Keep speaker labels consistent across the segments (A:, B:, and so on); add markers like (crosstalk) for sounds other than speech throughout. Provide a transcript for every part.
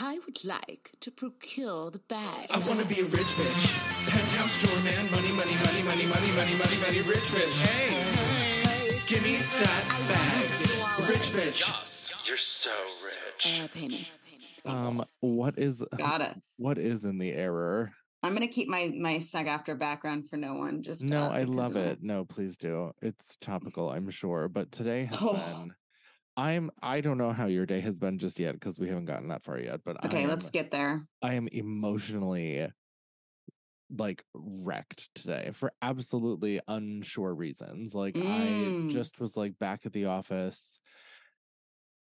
A: I would like to procure the bag.
B: I wanna be a rich bitch. Penthouse store man, money, money, money, money, money, money, money, money, rich bitch. Hey, give me that bag. Rich bitch.
C: You're so rich.
A: Uh, pay me.
D: Um, what is
E: Got it.
D: what is in the error?
E: I'm gonna keep my my SAG-AFTRA background for no one. Just
D: No,
E: uh,
D: I love it. No, please do. It's topical, I'm sure. But today has
E: Oh.
D: been. I'm. I don't know how your day has been just yet because we haven't gotten that far yet. But
E: Okay,
D: I
E: let's get there.
D: I am emotionally like wrecked today for absolutely unsure reasons. Like
E: Mm.
D: I just was like back at the office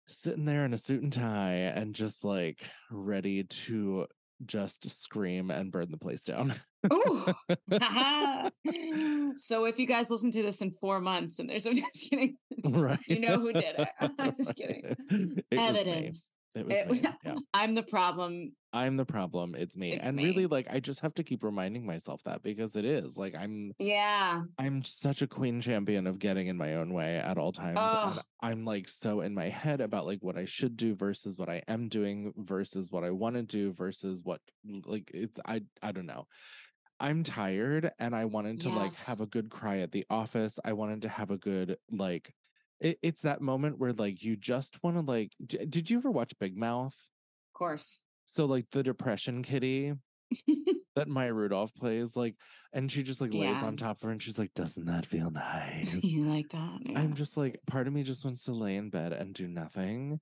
D: sitting there in a suit and tie and just like ready to just scream and burn the place down. (laughs)
E: Ooh. (laughs) so if you guys listen to this in four months and there's I'm (laughs) just kidding.
D: right.
E: You know who did it. (laughs) I'm just kidding.
D: It.
E: Evidence.
D: It was
E: It-.
D: Yeah.
E: I'm the problem.
D: I'm the problem. It's me.
E: It's
D: and
E: me.
D: really like I just have to keep reminding myself that because it is. Like I'm
E: Yeah.
D: I'm such a queen champion of getting in my own way at all times. I'm like so in my head about like what I should do versus what I am doing versus what I want to do versus what like it's I I don't know. I'm tired and I wanted to like have a good cry at the office. I wanted to have a good like it, it's that moment where like you just want to like d- did you ever watch Big Mouth?
E: Of course.
D: So like the depression kitty (laughs) that Maya Rudolph plays, like, and she just like lays on top of her and she's like, Doesn't that feel (laughs) nice?
E: you like that? Yeah.
D: I'm just like, part of me just wants to lay in bed and do nothing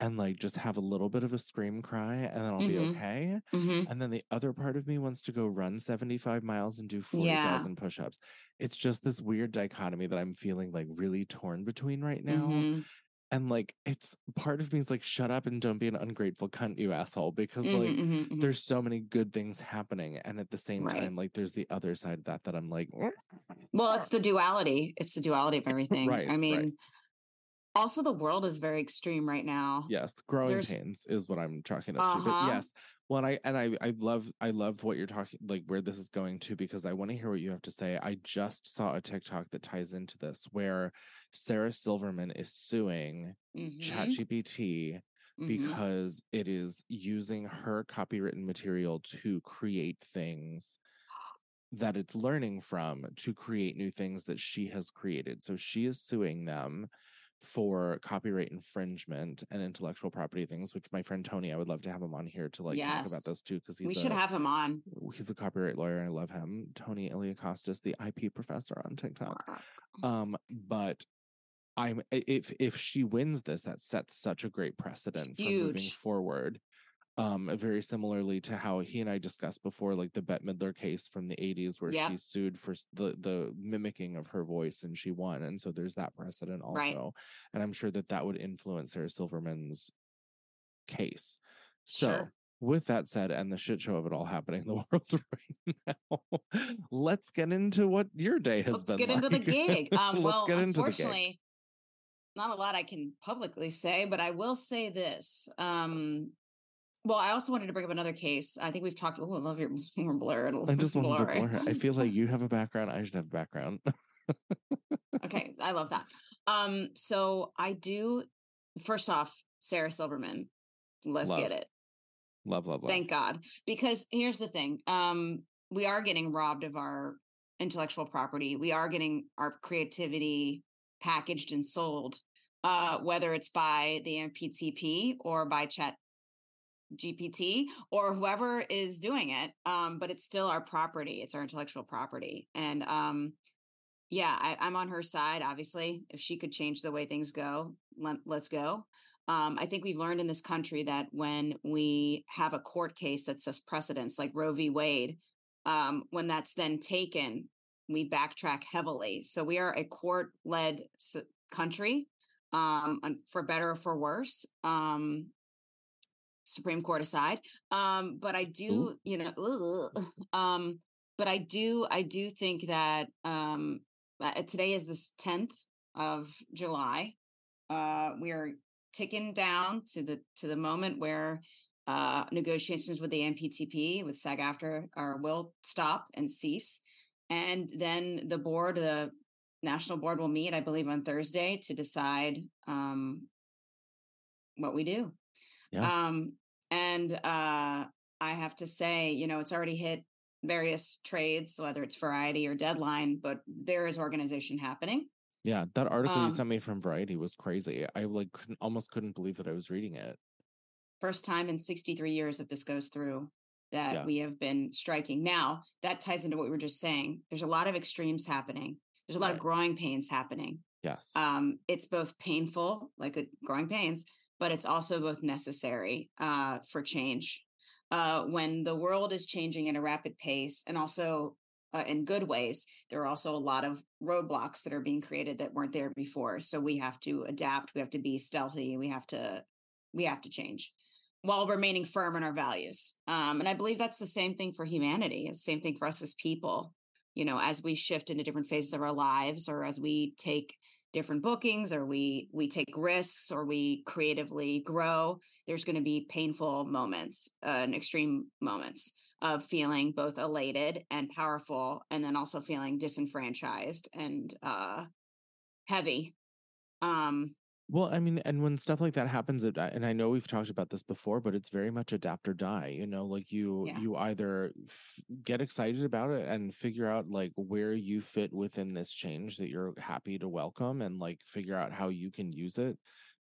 D: and like just have a little bit of a scream cry and then I'll be
E: Mhm.
D: okay.
E: Mhm.
D: And then the other part of me wants to go run 75 miles and do
E: Yeah.
D: 40,000 push ups. It's just this weird dichotomy that I'm feeling like really torn between right now.
E: Mhm.
D: And like, it's part of me is like, shut up and don't be an ungrateful cunt, you asshole. Because
E: Mhm,
D: like,
E: mhm, mhm.
D: there's so many good things happening and at the same
E: Right.
D: time like there's the other side of that that i'm like
E: Well, it's the duality. It's the duality of everything.
D: Right,
E: I
D: right.
E: Also the world is very extreme right now.
D: yes growing
E: There's-
D: pains is what i'm chalking up to but
E: Uh-huh.
D: yes well and i and i i love i love what you're talking like where this is going to because i want to hear what you have to say i just saw a tiktok that ties into this where sarah silverman is suing
E: Mhm,
D: chatgpt
E: mhm.
D: because it is using her copywritten material to create things that it's learning from to create new things that she has created. So she is suing them for copyright infringement and intellectual property things, which my friend Tony, I would love to have him on here to like talk about this too, because he's
E: we
D: a,
E: should have him on.
D: he's a copyright lawyer and I love him. Tony Iliakostas, the IP professor on TikTok. Um, but I'm if if she wins this, that sets such a great precedent for moving forward. Um, very similarly to how he and I discussed before, like the Bette Midler case from the '80s, where
E: Yep.
D: she sued for the the mimicking of her voice and she won, and so there's that precedent also.
E: Right.
D: And I'm sure that that would influence Sarah Silverman's case. So.
E: Sure.
D: With that said, and the shit show of it all happening in the (laughs) world right now, let's get into what your day has been.
E: Let's
D: been.
E: get into the
D: like.
E: gig. (laughs) Um,
D: Let's
E: well,
D: get into the gig.
E: unfortunately, not a lot I can publicly say, but I will say this. Um, well, I also wanted to bring up another case. I think we've talked. Oh, I love your (laughs) more blurred.
D: I just (laughs) wanted to blur. I feel like you have a background. I should have a background.
E: okay, I love that. Um, so I do. First off, Sarah Silverman. Let's
D: Love.
E: get it.
D: love, love, love.
E: Thank God. Because here's the thing. Um, we are getting robbed of our intellectual property. We are getting our creativity packaged and sold, uh, whether it's by the MPTP or by Chat GPT or whoever is doing it. Um, but it's still our property. It's our intellectual property. And um, yeah, I, I'm on her side, obviously. If she could change the way things go, let, let's go. Um, I think we've learned in this country that when we have a court case that says precedents like Roe v. Wade, um, when that's then taken, we backtrack heavily. So we are a court led s- country, um, for better or for worse. Um, Supreme Court aside. Um, but I do, you know, ugh, (laughs) um, but I do, I do think that um, uh, today is the 10th of July. Uh, we are ticking down to the to the moment where uh, negotiations with the MPTP with SAG-AFTRA are will stop and cease, and then the board, the national board, will meet, I believe, on Thursday to decide um, what we do.
D: Yeah.
E: Um, And uh, I have to say, you know, it's already hit various trades, whether it's Variety or Deadline, but there is organization happening.
D: Yeah, that article you
E: Um,
D: sent me from Variety was crazy. I like couldn't almost couldn't believe that I was reading it.
E: First time in 63 years if this goes through that
D: Yeah.
E: we have been striking. Now, that ties into what we were just saying. There's a lot of extremes happening. There's a lot of growing pains happening.
D: Yes.
E: um, it's both painful, like a growing pains, but it's also both necessary uh, for change. Uh, when the world is changing at a rapid pace, and also uh, in good ways, there are also a lot of roadblocks that are being created that weren't there before. So we have to adapt. We have to be stealthy. We have to we have to change while remaining firm in our values. Um, and I believe that's the same thing for humanity. It's the same thing for us as people. You know, as we shift into different phases of our lives, or as we take different bookings or we we take risks or we creatively grow there's going to be painful moments uh, and extreme moments of feeling both elated and powerful and then also feeling disenfranchised and uh heavy. Um
D: Well, I mean, and when stuff like that happens, it, and I know we've talked about this before, but it's very much adapt or die. You know, like you
E: Yeah.
D: you either f- get excited about it and figure out like where you fit within this change that you're happy to welcome, and like figure out how you can use it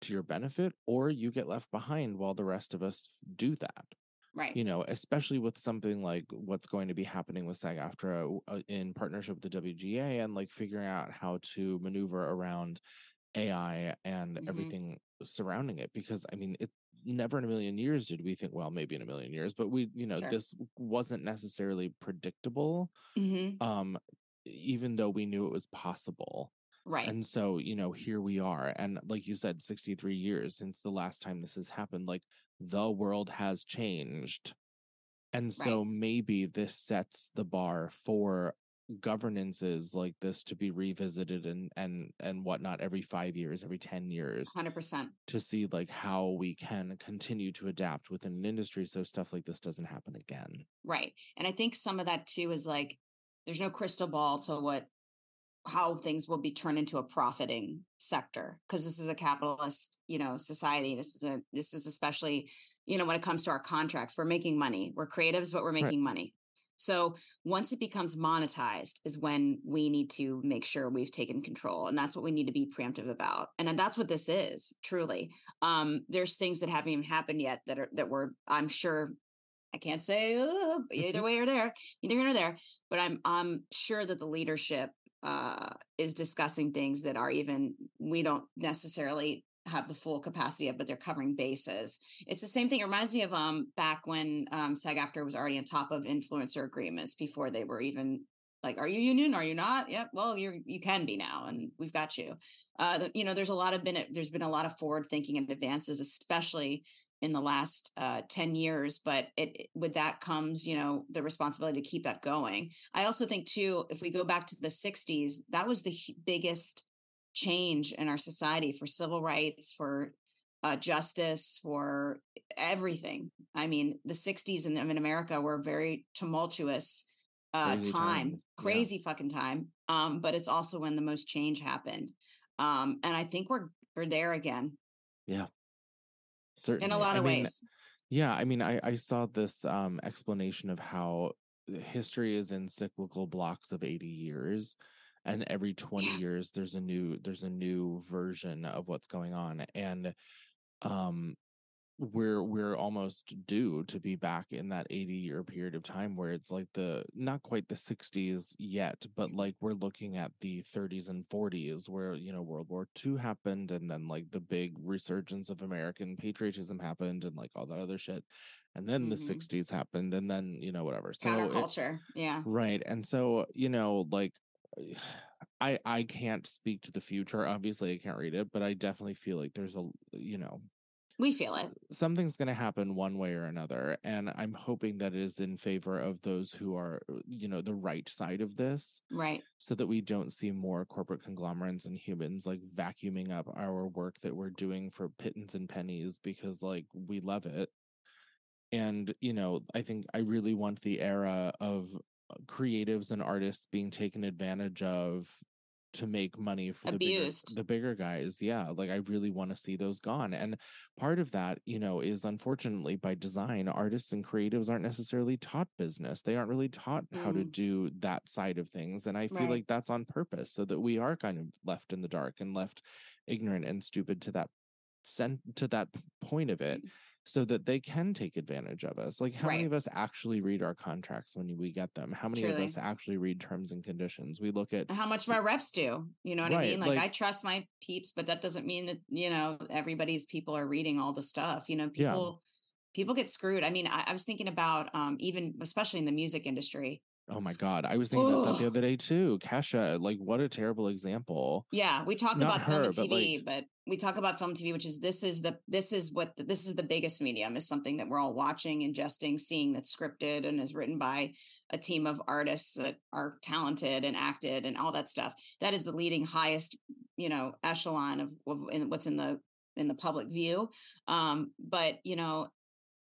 D: to your benefit, or you get left behind while the rest of us do that.
E: right
D: You know, especially with something like what's going to be happening with SAG-AFTRA uh, in partnership with the WGA, and like figuring out how to maneuver around AI and
E: Mhm.
D: everything surrounding it because I mean it never in a million years did we think well maybe in a million years but we you know
E: Sure.
D: this wasn't necessarily predictable
E: hmm
D: um even though we knew it was possible.
E: Right.
D: And so you know here we are and like you said 63 years since the last time this has happened like the world has changed. And so maybe this sets the bar for governances like this to be revisited and and and whatnot every five years every 10 years
E: 100%
D: to see like how we can continue to adapt within an industry so stuff like this doesn't happen again
E: right and i think some of that too is like there's no crystal ball to what how things will be turned into a profiting sector because this is a capitalist you know society this is a this is especially you know when it comes to our contracts we're making money we're creatives but we're
D: Right.
E: making money so once it becomes monetized is when we need to make sure we've taken control and that's what we need to be preemptive about and that's what this is truly. Um there's things that haven't even happened yet that are that were i'm sure I can't say uh, either way or there, either here or there, but I'm I'm sure that the leadership uh, is discussing things that are even we don't necessarily have the full capacity of, but they're covering bases. It's the same thing. It reminds me of um back when um SAG-AFTRA was already on top of influencer agreements before they were even like, are you union? Are you not? Yep. Well, you're you can be now, and we've got you. Uh, the, you know, there's a lot of been there's been a lot of forward thinking and advances, especially in the last uh, 10 years but it it- with that comes you know the responsibility to keep that going i also think too if we go back to the 60s that was the biggest change in our society for civil rights for uh, justice for everything. I mean the 60s in, in america were a very tumultuous uh,
D: Crazy
E: time.
D: time, yeah.
E: crazy fucking time um, but it's also when the most change happened um, and i think we're we're there again. Yeah.
D: certainly
E: in a lot
D: I
E: of
D: mean,
E: ways.
D: Yeah, I mean, I I saw this um explanation of how history is in cyclical blocks of 80 years and every 20
E: Yeah.
D: years there's a new there's a new version of what's going on and um we're we're almost due to be back in that 80 year period of time where it's like the not quite the 60s yet but like we're looking at the 30s and 40s where you know world war ii happened and then like the big resurgence of american patriotism happened and like all that other shit and then the
E: Mhm.
D: 60s happened and then you know whatever so it-
E: counterculture yeah
D: Right. And so, you know, like I I can't speak to the future. Obviously, I can't read it, but I definitely feel like there's a you know,
E: we feel it
D: something's going to happen one way or another, and I'm hoping that it is in favor of those who are, you know, the right side of this
E: right
D: so that we don't see more corporate conglomerates and humans like vacuuming up our work that we're doing for pittance and pennies because like we love it. And, you know, I think I really want the era of uh, creatives and artists being taken advantage of to make money for
E: Abused.
D: the bigger, the bigger guys. Yeah, like I really want to see those gone. And part of that, you know, is unfortunately by design, artists and creatives aren't necessarily taught business. They aren't really taught how to
E: Mm.
D: do that side of things. And I feel
E: Right.
D: like that's on purpose so that we are kind of left in the dark and left ignorant and stupid to that sent to that point of it so that they can take advantage of us. Like how many of us actually read our contracts when we get them? How many of us actually read terms and conditions? We look at
E: how much of our reps do. You know what I mean? Like,
D: like-
E: I trust my peeps, but that doesn't mean that, you know, everybody's people are reading all the stuff. You know,
D: Yeah.
E: people people get screwed. I mean, I, I was thinking about um even especially in the music industry.
D: Oh my god, I was thinking about that the other day too. Kesha, like what a terrible example.
E: Yeah, we talk
D: Not
E: about film
D: her,
E: and
D: but,
E: TV,
D: like-
E: but we talk about film and TV, which is this is the this is what the, this is the biggest medium is something that we're all watching, ingesting, seeing that's scripted and is written by a team of artists that are talented and acted and all that stuff. That is the leading highest, you know, echelon of, of in, what's in the in the public view. Um, but you know,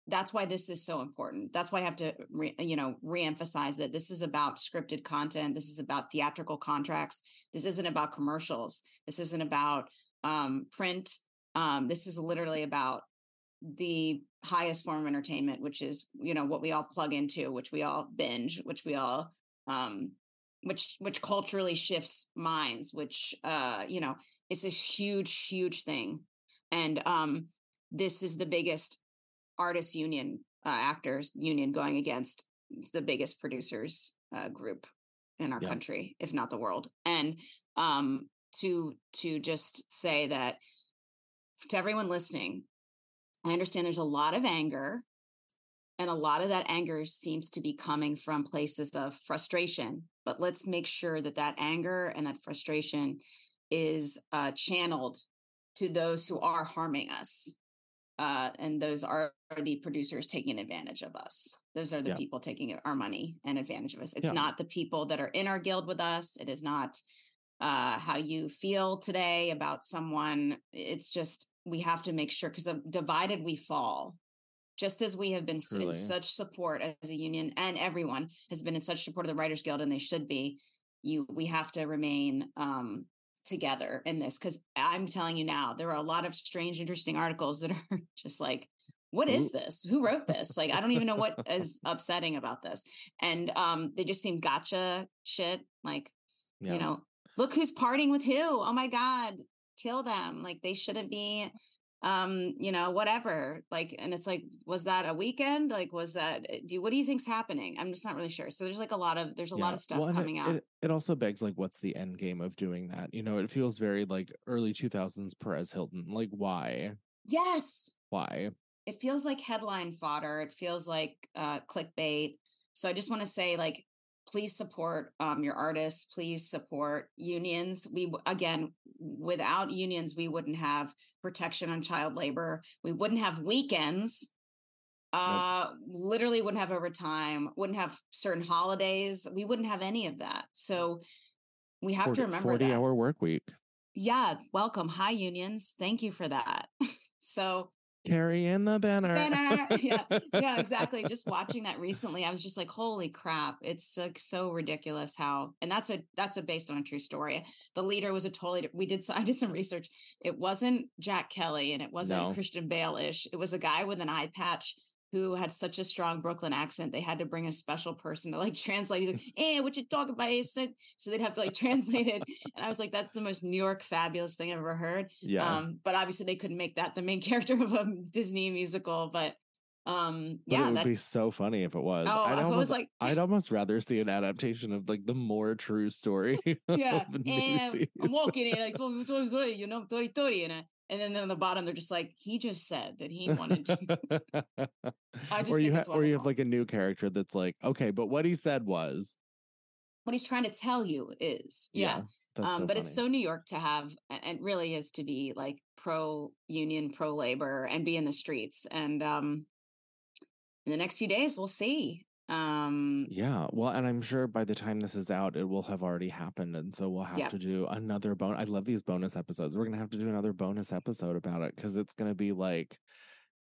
E: that's why this is so important. That's why I have to, re, you know, reemphasize that this is about scripted content. This is about theatrical contracts. This isn't about commercials. This isn't about um, print. Um, this is literally about the highest form of entertainment, which is, you know, what we all plug into, which we all binge, which we all, um, which which culturally shifts minds. Which, uh, you know, it's a huge, huge thing, and um, this is the biggest artists union uh, actors union going against the biggest producers uh, group in our
D: Yeah.
E: country if not the world and um to to just say that to everyone listening i understand there's a lot of anger and a lot of that anger seems to be coming from places of frustration but let's make sure that that anger and that frustration is uh, channeled to those who are harming us uh, and those are, the producers taking advantage of us. Those are the
D: Yeah.
E: people taking our money and advantage of us. It's
D: Yeah.
E: not the people that are in our guild with us. It is not uh, how you feel today about someone. It's just we have to make sure because divided we fall. Just as we have been s- in such support as a union, and everyone has been in such support of the Writers Guild, and they should be. You, we have to remain um, together in this because I'm telling you now, there are a lot of strange, interesting articles that are (laughs) just like, what is this? Who wrote this? Like, I don't even know what is upsetting about this. And um, they just seem gotcha shit. Like,
D: Yeah.
E: you know, look who's partying with who. Oh my God, kill them. Like they shouldn't be um you know whatever like and it's like was that a weekend like was that eh, do what do you think's happening i'm just not really sure so there's like a lot of there's a lot of stuff
D: Well, and it-
E: coming out
D: It, it also begs like, what's the end game of doing that? You know, it feels very like early 2000s Perez Hilton. Like, why?
E: yes
D: Why?
E: it feels like headline fodder. It feels like uh, clickbait. So I just want to say, like, please support um, your artists. Please support unions. We again, without unions, we wouldn't have protection on child labor. We wouldn't have weekends. Uh, literally wouldn't have overtime. Wouldn't have certain holidays. We wouldn't have any of that. So we have
D: 40,
E: to remember
D: 40
E: that
D: hour work week.
E: yeah welcome hi unions thank you for that (laughs) so
D: Carry in the banner.
E: Banner. (laughs) Yeah, yeah exactly just watching that recently i was just like holy crap it's like so ridiculous how and that's a that's a based on a true story the leader was a totally we did so- (laughs) i did some research it wasn't jack kelly and it wasn't
D: No.
E: christian bale-ish it was a guy with an eye patch who had such a strong Brooklyn accent, they had to bring a special person to like (laughs) translate. He's like, (laughs) "Hey, what you talking about?" So they'd have to like translate it. And I was like, "That's the most New York fabulous thing I've ever heard."
D: yeah.
E: Um, but obviously they couldn't make that the main (laughs) character of a Disney musical. But um,
D: but
E: yeah,
D: it would
E: that
D: be so funny if it was.
E: oh,
D: I'd almost,
E: was like
D: I'd almost rather see an adaptation of like the more true story.
E: yeah, I'm walking in like you know, tori tori, and and then on the bottom they're just like he just said that he wanted to. (laughs) I just
D: or you ha- or you have like a new character that's like, okay, but what he said was,
E: what he's trying to tell you is yeah.
D: that's
E: um,
D: so
E: but it's so New York to have, and really is to be like pro union, pro labor, and be in the streets. And um, in the next few days, we'll see. Um,
D: Yeah, well, and I'm sure by the time this is out, it will have already happened, and so we'll have
E: Yep.
D: to do another bonus. I love these bonus episodes. We're gonna have to do another bonus episode about it because it's gonna be like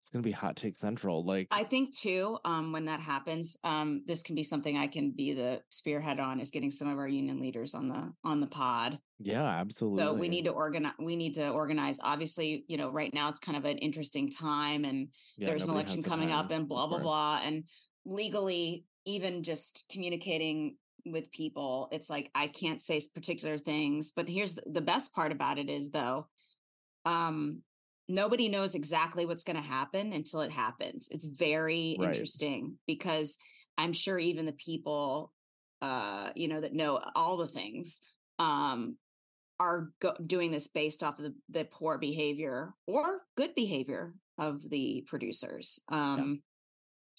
D: it's gonna be hot take central. Like
E: I think too, um, when that happens, um, this can be something I can be the spearhead on is getting some of our union leaders on the on the pod.
D: yeah, absolutely.
E: So we need to organize. We need to organize. Obviously, you know, right now it's kind of an interesting time, and
D: Yeah,
E: there's an election coming up, and blah blah blah. And legally, even just communicating with people, it's like I can't say particular things. But here's the, best part about it is though, um, nobody knows exactly what's going to happen until it happens. It's very
D: Right.
E: interesting because I'm sure even the people, uh, you know, that know all the things, um, are go- doing this based off of the, the poor behavior or good behavior of the producers. Um,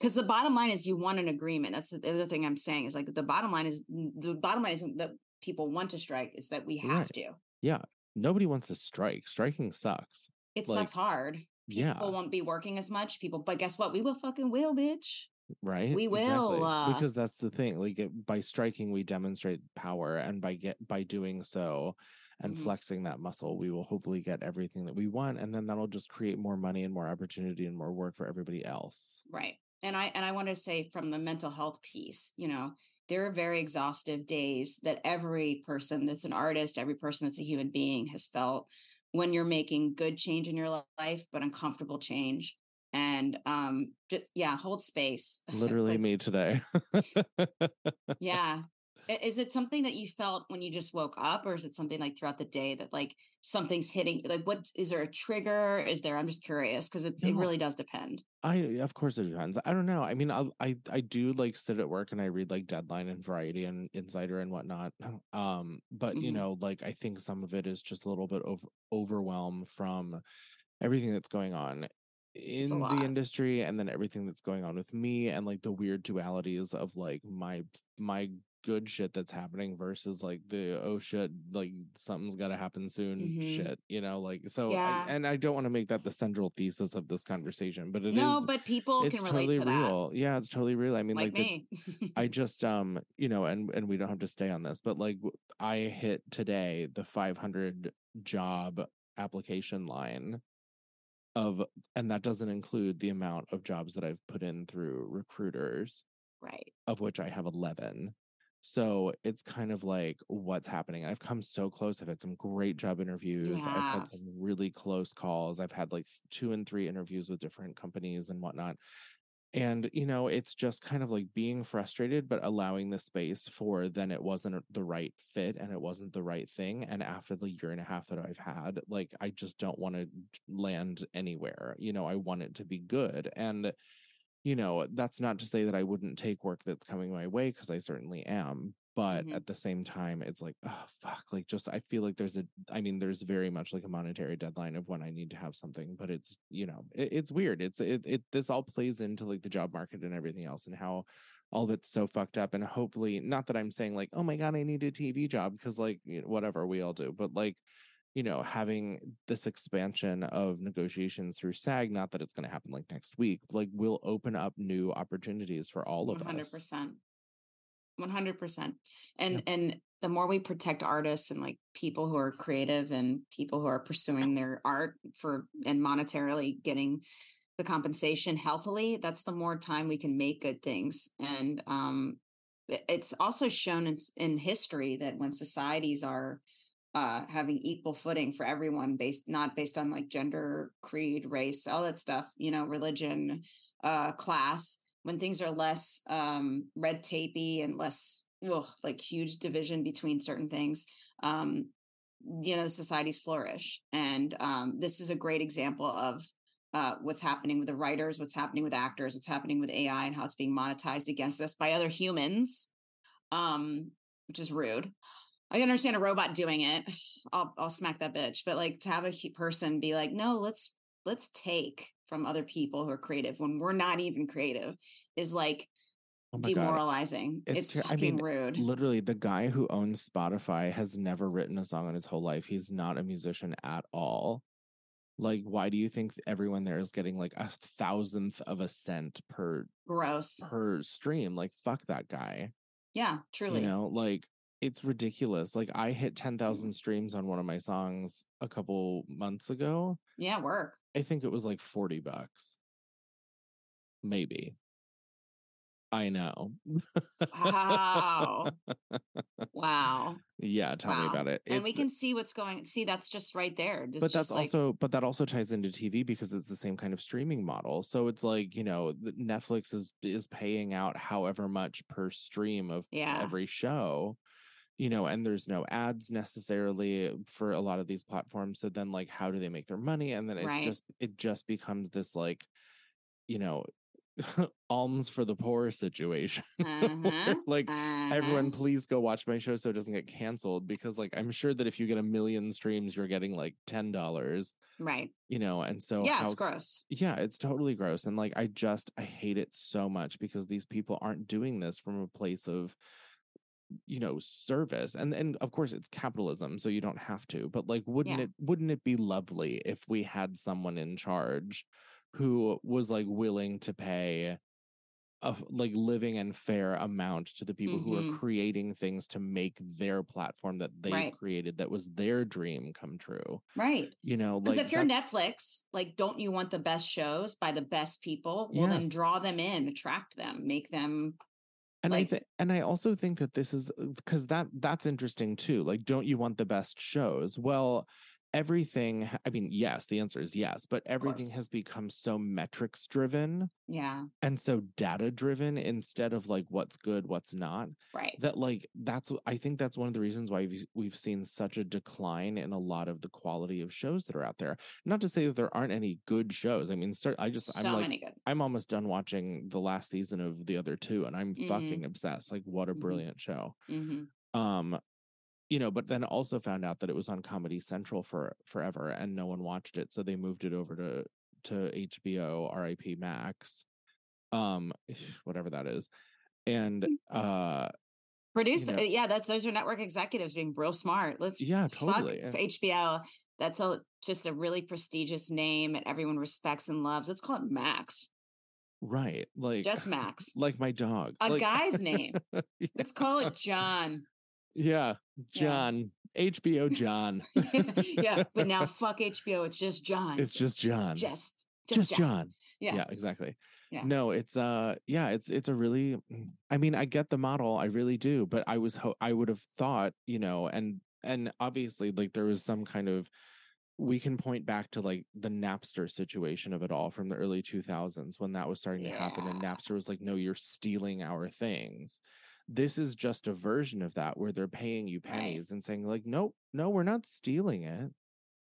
E: because the bottom line is you want an agreement. That's the other thing I'm saying is like the bottom line is the bottom line isn't that people want to strike; it's that we have
D: Right.
E: to.
D: Yeah, nobody wants to strike. Striking sucks.
E: It
D: Like,
E: sucks hard.
D: yeah.
E: People won't be working as much. People, but guess what? We will fucking will, bitch.
D: right
E: We will, uh,
D: because that's the thing like by striking we demonstrate power and by get by doing so and
E: Mhm.
D: flexing that muscle we will hopefully get everything that we want and then that'll just create more money and more opportunity and more work for everybody else
E: Right. And I and I want to say from the mental health piece, you know, there are very exhaustive days that every person that's an artist, every person that's a human being has felt when you're making good change in your life, but uncomfortable change. And um just yeah, hold space. (laughs)
D: literally
E: Like,
D: me today (laughs)
E: yeah. I- Is it something that you felt when you just woke up, or is it something like throughout the day that like something's hitting? Like, what is there a trigger? Is there? I'm just curious because it's it really does depend.
D: I of course it depends. I don't know. I mean, I'll, I I do like sit at work and I read like Deadline and Variety and Insider and whatnot. (clears throat) Um, but you
E: Mhm.
D: know, like I think some of it is just a little bit over overwhelm from everything that's going on in the industry and then everything that's going on with me and like the weird dualities of like my my good shit that's happening versus like the oh shit like something's got to happen soon
E: Mhm.
D: shit you know like so I-
E: Yeah.
D: and i don't want to make that the central thesis of this conversation but it is
E: no, but people
D: it's
E: can relate
D: totally
E: to that.
D: real yeah it's totally real i mean
E: like,
D: like, the-
E: me. (laughs)
D: i just um you know and and we don't have to stay on this but like i hit today the 500 job application line of and that doesn't include the amount of jobs that i've put in through recruiters
E: right.
D: of which i have 11 so it's kind of like what's happening? I've come so close i've had some great job interviews i've had some really close calls i've had like two and three interviews with different companies and whatnot and you know it's just kind of like being frustrated but allowing the space for then it wasn't the right fit and it wasn't the right thing and after the year and a half that i've had like i just don't want to land anywhere you know i want it to be good and you know that's not to say that i wouldn't take work that's coming my way because i certainly am but
E: Mhm.
D: at the same time it's like oh fuck like just i feel like there's a i mean there's very much like a monetary deadline of when i need to have something but it's you know it, it's weird it's it, it this all plays into like the job market and everything else and how all that's so fucked up and hopefully not that i'm saying like oh my god i need a tv job because like you know, whatever we all do but like you know having this expansion of negotiations through sag not that it's going to happen like next week like will open up new opportunities for all of
E: One hundred
D: us
E: percent. One hundred percent. And and the more we protect artists and like people who are creative and people who are pursuing their art for and monetarily getting the compensation healthily, that's the more time we can make good things. And um it's also shown in, in history that when societies are uh having equal footing for everyone based not based on like gender creed race all that stuff you know religion uh class when things are less um red tapey and less ugh, like huge division between certain things um you know societies flourish. And um this is a great example of uh what's happening with the writers what's happening with actors what's happening with ai and how it's being monetized against us by other humans um which is rude I can understand a robot doing it. (sighs) I'll I'll smack that bitch. But like to have a person be like, no, let's let's take from other people who are creative when we're not even creative is like
D: Oh my God.
E: demoralizing.
D: It's
E: It's,
D: ter- I
E: fucking
D: mean,
E: rude.
D: Literally, the guy who owns Spotify has never written a song in his whole life. He's not a musician at all. Like, why do you think everyone there is getting like a thousandth of a cent per
E: Gross.
D: per stream? Like, fuck that guy.
E: Yeah, truly.
D: You know, like it's ridiculous. Like, I hit ten
E: Mm.
D: streams on one of my songs a couple months ago.
E: Yeah, work.
D: I think it was like forty bucks. maybe. I know.
E: Wow. (laughs) wow.
D: yeah, tell me about it.
E: and we can see what's going see that's just right there It's
D: but that's
E: like
D: also but that also ties into TV because it's the same kind of streaming model. So it's like, you know, Netflix is is paying out however much per stream of
E: yeah
D: every show. You know, and there's no ads necessarily for a lot of these platforms. So then like how do they make their money? And then it
E: Right.
D: just it just becomes this like, you know, (laughs) alms for the poor situation.
E: uh-huh, (laughs)
D: like
E: uh-huh.
D: everyone please go watch my show so it doesn't get canceled because like i'm sure that if you get a million streams you're getting like ten dollars
E: right
D: you know and so
E: yeah
D: how-
E: it's gross
D: yeah it's totally gross and like i just i hate it so much because these people aren't doing this from a place of you know service and and of course it's capitalism so you don't have to but like wouldn't
E: Yeah.
D: it wouldn't it be lovely if we had someone in charge who was like willing to pay a like living and fair amount to the people who
E: Mhm.
D: are creating things to make their platform that they've
E: Right.
D: created that was their dream come true
E: right
D: you know
E: because
D: like
E: if you're netflix like don't you want the best shows by the best people well then draw them in attract them make them
D: and i
E: like-
D: think and i also think that this is uh, because that that's interesting too like don't you want the best shows? Well everything i mean yes the answer is yes but everything has become so metrics driven
E: yeah.
D: and so data driven instead of like what's good what's not
E: right.
D: that like that's i think that's one of the reasons why we've, we've seen such a decline in a lot of the quality of shows that are out there. Not to say that there aren't any good shows i mean i just
E: so
D: i'm like
E: many good.
D: I'm almost done watching the last season of the other two and i'm
E: Mhm.
D: fucking obsessed like what a
E: Mhm.
D: brilliant show.
E: Hmm
D: um you know but then also found out that it was on comedy central for forever and no one watched it so they moved it over to to hbo rip max um (sighs) whatever that is and uh
E: producer
D: know-
E: yeah that's those are network executives being real smart let's
D: yeah
E: fuck
D: totally
E: for hbo that's a just a really prestigious name and everyone respects and loves let's call it max.
D: Right like
E: just max.
D: like my dog
E: a
D: like-
E: guy's name. (laughs)
D: Yeah,
E: let's call it john
D: yeah john hbo john. (laughs)
E: Yeah (laughs) but now fuck hbo it's just john.
D: It's just john.
E: just
D: just,
E: just,
D: john.
E: Yeah.
D: yeah exactly.
E: Yeah.
D: no it's uh yeah it's it's a really mm, i mean i get the model i really do but i was ho- i would have thought you know and and obviously like there was some kind of we can point back to like the napster situation of it all from the early 2000s when that was starting to happen and napster was like no you're stealing our things this is just a version of that where they're paying you
E: Right.
D: pennies and saying like no no we're not stealing it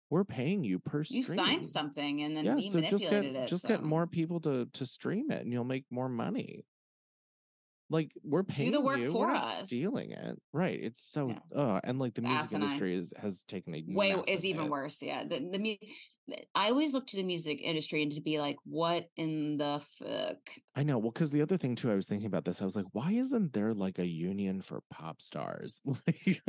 D: we're paying you per
E: you
D: stream
E: signed something and then
D: yeah so just get
E: it
D: just
E: so.
D: get more people to to stream it and you'll make more money like we're paying
E: the work
D: you,
E: for
D: we're
E: us.
D: stealing it right it's so
E: Yeah.
D: uh and like the music
E: asinine.
D: industry is, has taken a
E: way is even
D: hit.
E: worse yeah the, the mu- i always look to the music industry and to be like what in the fuck
D: i know well because the other thing too i was thinking about this i was like why isn't there like a union for pop stars (laughs) like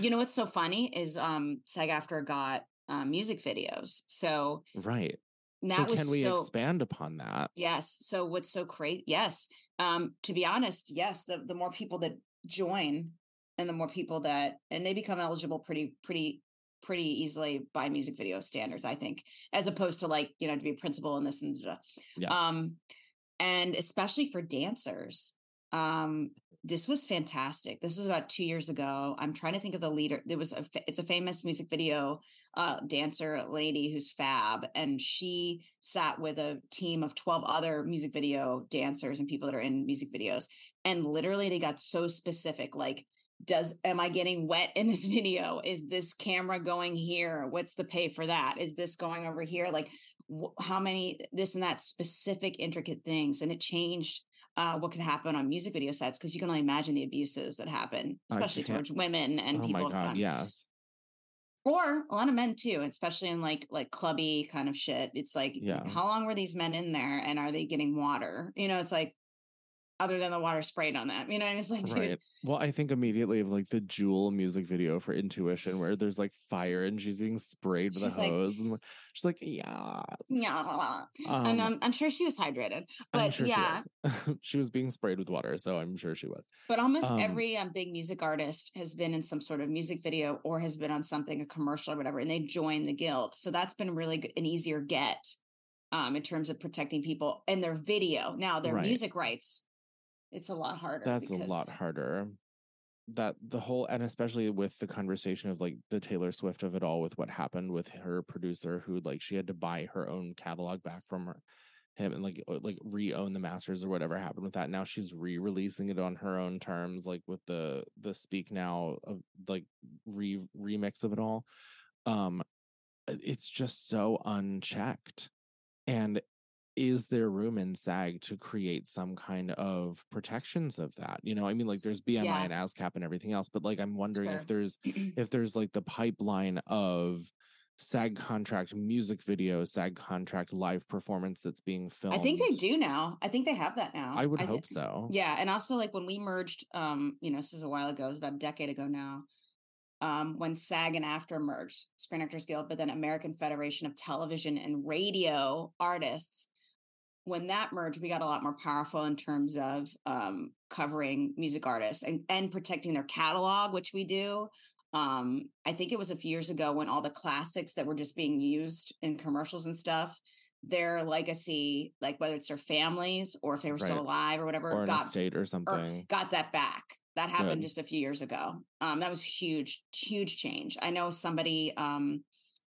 E: you know what's so funny is um SAG-AFTRA got um, music videos so
D: right
E: that
D: so
E: was
D: can we
E: so
D: expand upon that
E: yes so what's so crazy yes um to be honest yes the, the more people that join and the more people that and they become eligible pretty pretty pretty easily by music video standards i think as opposed to like you know to be a principal in this and da, da.
D: Yeah.
E: um and especially for dancers um this was fantastic. This was about two years ago. I'm trying to think of the leader there was a it's a famous music video uh dancer lady who's fab and she sat with a team of 12 other music video dancers and people that are in music videos and literally they got so specific like does am i getting wet in this (laughs) video? Is this camera going here? What's the pay for that? Is this going over here? Like wh- how many this and that specific intricate things and it changed uh, what could happen on music video sets because you can only imagine the abuses that happen especially towards women and
D: oh
E: people
D: my god
E: um,
D: yes.
E: or a lot of men too especially in like like clubby kind of shit. It's like
D: Yeah.
E: how long were these men in there and are they getting water? You know it's like other than the water sprayed on them you know and it's like dude
D: Right. Well, I think immediately of like the Jewel music video for Intuition, where there's like fire and she's being sprayed with
E: She's
D: a
E: like-
D: hose, and she's like, "Yeah."
E: yeah
D: Um,
E: and I'm, I'm sure she was hydrated but
D: sure
E: yeah
D: she was. (laughs) she was being sprayed with water, so I'm sure she was.
E: But almost
D: Um,
E: every um, big music artist has been in some sort of music video or has been on something, a commercial or whatever, and they join the guild. So that's been really good, an easier get um, in terms of protecting people and their video. Now their
D: Right.
E: music rights, it's a lot harder.
D: That's a lot harder. That the whole and especially with the conversation of like the Taylor Swift of it all with what happened with her producer who like she had to buy her own catalog back from her him and like like re-own the masters or whatever happened with that. Now she's re-releasing it on her own terms, like with the the speak now of like re remix of it all. Um it's just so unchecked. And is there room in SAG to create some kind of protections of that? You know, I mean, like there's BMI
E: yeah.
D: and ASCAP and everything else, but like I'm wondering
E: Sure.
D: if there's (clears throat) if there's like the pipeline of SAG contract music video, SAG contract live performance that's being filmed.
E: I think they do now. I think they have that now.
D: I would
E: thi-
D: hope so.
E: Yeah, and also like when we merged, um, you know, this is a while ago, it was about a decade ago now. Um, when SAG and AFTRA merged, Screen Actors Guild, but then American Federation of Television and Radio Artists. When that merged, we got a lot more powerful in terms of um, covering music artists and, and protecting their catalog, which we do. Um, I think it was a few years ago when all the classics that were just being used in commercials and stuff, their legacy, like whether it's their families or if they were still alive or whatever,
D: Or
E: got
D: estate or
E: or
D: something.
E: got that back. That happened
D: Good.
E: just a few years ago. Um, that was huge, huge change. I know somebody, um,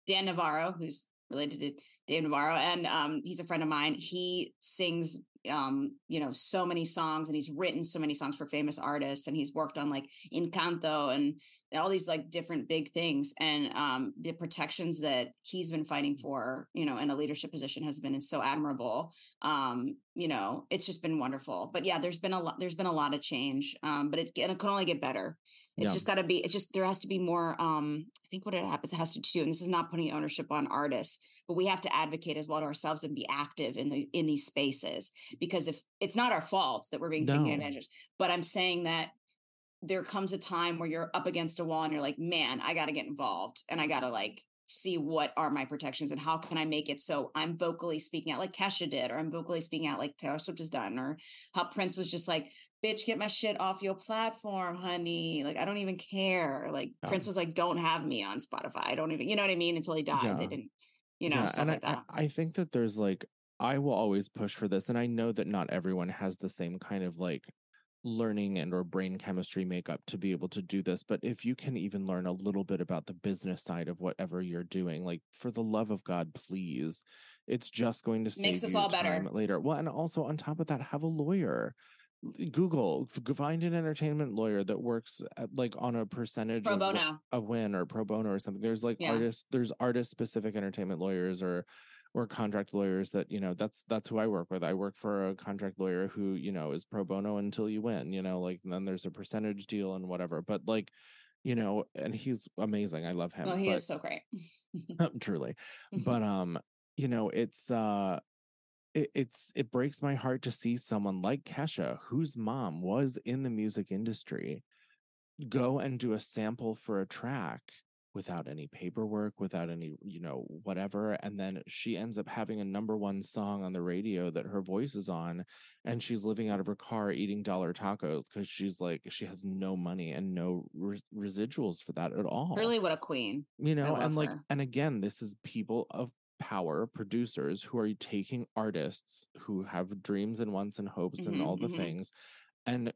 E: Dan Navarro, who's related to Dave Navarro, and um, he's a friend of mine. He sings, um, you know, so many songs, and he's written so many songs for famous artists, and he's worked on like Encanto and all these like different big things. And um, the protections that he's been fighting for, you know, in a leadership position has been so admirable um you know it's just been wonderful but yeah there's been a lot there's been a lot of change um but it, it can only get better it's
D: Yeah.
E: just got to be it's just there has to be more um i think what it happens it has to do and this is not putting ownership on artists but we have to advocate as well to ourselves and be active in the in these spaces because if it's not our fault that we're being taken advantage of but i'm saying that there comes a time where you're up against a wall and you're like man i got to get involved and i got to like see what are my protections and how can I make it so I'm vocally speaking out like Kesha did, or I'm vocally speaking out like Taylor Swift has done, or how Prince was just like, bitch, get my shit off your platform, honey. Like, I don't even care. Like,
D: Yeah.
E: Prince was like, don't have me on Spotify. I don't even, you know what I mean? Until he died.
D: Yeah.
E: They didn't, you know,
D: yeah,
E: stuff
D: and
E: like.
D: I, I think that there's like I will always push for this, and I know that not everyone has the same kind of like learning and or brain chemistry makeup to be able to do this but if you can even learn a little bit about the business side of whatever you're doing like for the love of god please it's just going to save
E: Makes us
D: you
E: all better.
D: later well and also on top of that have a lawyer eh, google find an entertainment lawyer that works at, like on a percentage
E: Pro
D: of
E: bono.
D: a win or pro bono or something. There's like
E: Yeah.
D: artists, there's artist specific entertainment lawyers or or contract lawyers that you know that's that's who I work with. I work for a contract lawyer who you know is pro bono until you win. You know, like and then there's a percentage deal and whatever. But like, you know, and he's amazing. I love him.
E: He
D: but,
E: is so great. (laughs)
D: truly (laughs) but um you know it's uh it, it's it breaks my heart to see someone like kesha whose mom was in the music industry go and do a sample for a track without any paperwork without any you know whatever and then she ends up having a number one song on the radio that her voice is on and she's living out of her car eating dollar tacos because she's like she has no money and no res- residuals for that at all
E: Really, what a queen.
D: you know and like
E: her.
D: and again this is people of power producers who are taking artists who have dreams and wants and hopes and
E: Mhm,
D: all the
E: mhm.
D: things and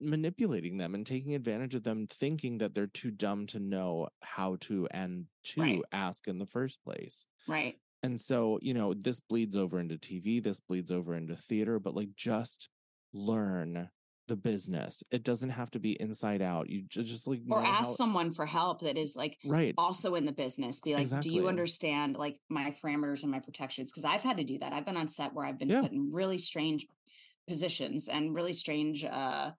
D: manipulating them and taking advantage of them thinking that they're too dumb to know how to and to
E: Right.
D: ask in the first place.
E: Right.
D: and so you know this bleeds over into tv this bleeds over into theater but like just learn the business. It doesn't have to be inside out. You just like
E: Or ask
D: how-
E: someone for help that is like
D: right.
E: also in the business. Be like do you understand like my parameters and my protections? Because i've had to do that. I've been on set where i've been
D: Yeah.
E: put in really strange positions and really strange uh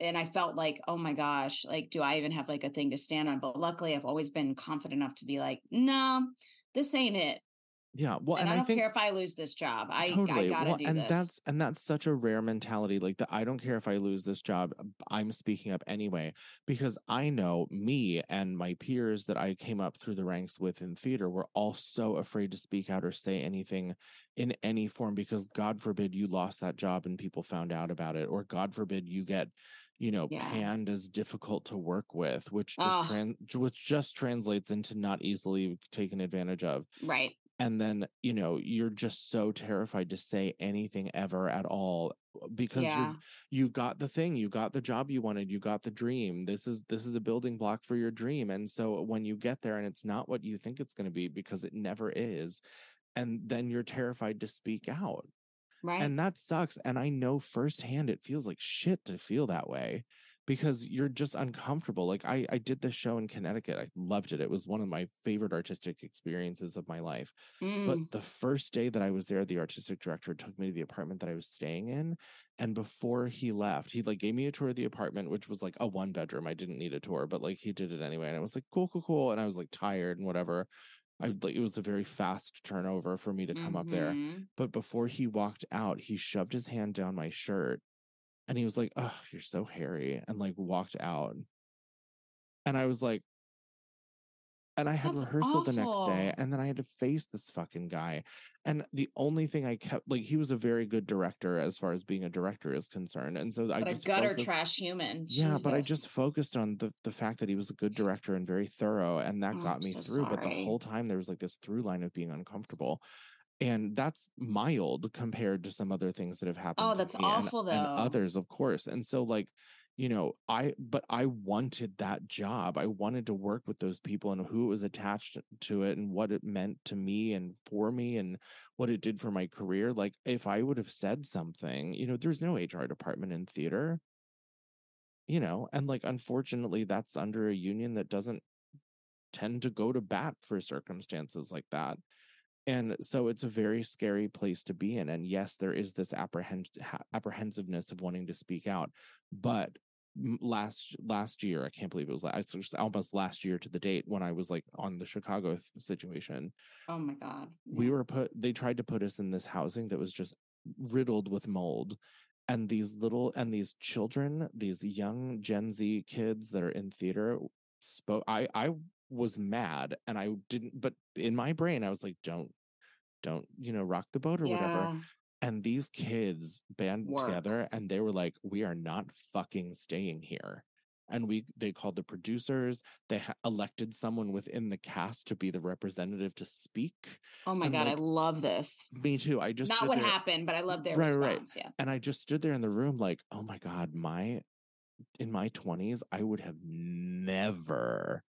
E: and i felt like oh my gosh like do i even have like a thing to stand on? But luckily i've always been confident enough to be like no this ain't it
D: yeah well
E: and,
D: and,
E: i don't
D: think
E: care if i lose this job. I, I
D: totally
E: gotta
D: well,
E: do
D: and
E: this.
D: that's and that's such a rare mentality like the i don't care if i lose this job um, I'm speaking up anyway because i know me and my peers that i came up through the ranks with in theater were all so afraid to speak out or say anything in any form because god forbid you lost that job and people found out about it or god forbid you get you know
E: Yeah.
D: panned as difficult to work with which just tran- which just translates into not easily taken advantage of.
E: Right
D: and then you know you're just so terrified to say anything ever at all uh, because
E: Yeah.
D: you you got the thing you got the job you wanted you got the dream this is this is a building block for your dream and so when you get there and it's not what you think it's going to be because it never is and then you're terrified to speak out
E: Right.
D: and that sucks and i know firsthand it feels like shit to feel that way because you're just uncomfortable like i i did this show in connecticut i loved it it was one of my favorite artistic experiences of my life
E: Mm,
D: but the first day that i was there the artistic director took me to the apartment that i was staying in and before he left he like gave me a tour of the apartment which was like a one bedroom i didn't need a tour but like he did it anyway and i was like cool cool cool and i was like tired and whatever i like it was a very fast turnover for me to come up there
E: mhm.
D: but before he walked out, he shoved his hand down my shirt and he was like, Oh, you're so hairy, and like walked out. And I was like, and I had
E: That's
D: rehearsal the next day, and then I had to face this fucking guy. And the only thing I kept like he was a very good director as far as being a director is concerned. And so I
E: But a
D: just
E: gutter
D: focused-
E: trash human.
D: yeah, but I just focused on the the fact that he was a good director and very thorough, and that
E: Oh,
D: got me
E: so
D: through. But the whole time there was like this through line of being uncomfortable, and that's mild compared to some other things that have oh, happened.
E: Oh, that's
D: and-
E: awful,
D: and
E: though.
D: others, of course. And so, like, you know, I but I wanted that job. I wanted to work with those people and who was attached to it and what it meant to me and for me and what it did for my career. Like, if I would have said something, you know, there's no HR department in theater you know and like unfortunately that's under a union that doesn't tend to go to bat for circumstances like that and so it's a very scary place to be in and yes there is this apprehend apprehensiveness of wanting to speak out but last last year i can't believe it was last, it's almost last year to the date when i was like on the chicago th- situation
E: Oh my god.
D: we were put they tried to put us in this housing that was just riddled with mold and these little and these children these young gen z kids that are in theater spoke i i was mad and i didn't but in my brain i was like don't don't you know rock the boat or whatever and these kids band
E: Work.
D: together and they were like we are not fucking staying here and we they called the producers they ha- elected someone within the cast to be the representative to speak
E: Oh my
D: and,
E: god, I love this.
D: me too i just
E: Not what
D: there-
E: happened, but I love their
D: Right, right.
E: response. Yeah.
D: and i just stood there in the room like oh my god my in my 20s i would have never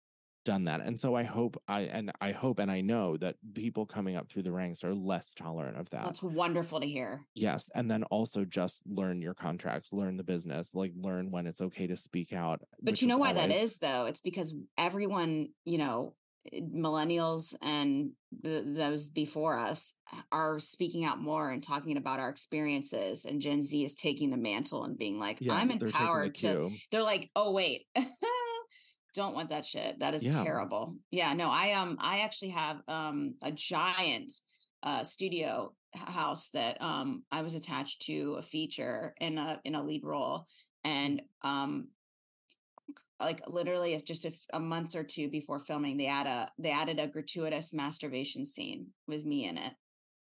D: done that and so i hope i and i hope and i know that people coming up through the ranks are less tolerant of that
E: That's wonderful to hear.
D: yes and then also just learn your contracts learn the business like learn when it's okay to speak out
E: But you know why that
D: always-
E: is though? It's because everyone, you know, eh, millennials and the, those before us are speaking out more and talking about our experiences and Gen Z is taking the mantle and being like,
D: yeah
E: I'm empowered to they're like, oh wait, (laughs) don't want that shit. That is
D: Yeah.
E: terrible. Yeah, no, I um I actually have um a giant uh studio house that um I was attached to a feature in a in a lead role and um like literally if just if a month or two before filming they add a they added a gratuitous masturbation scene with me in it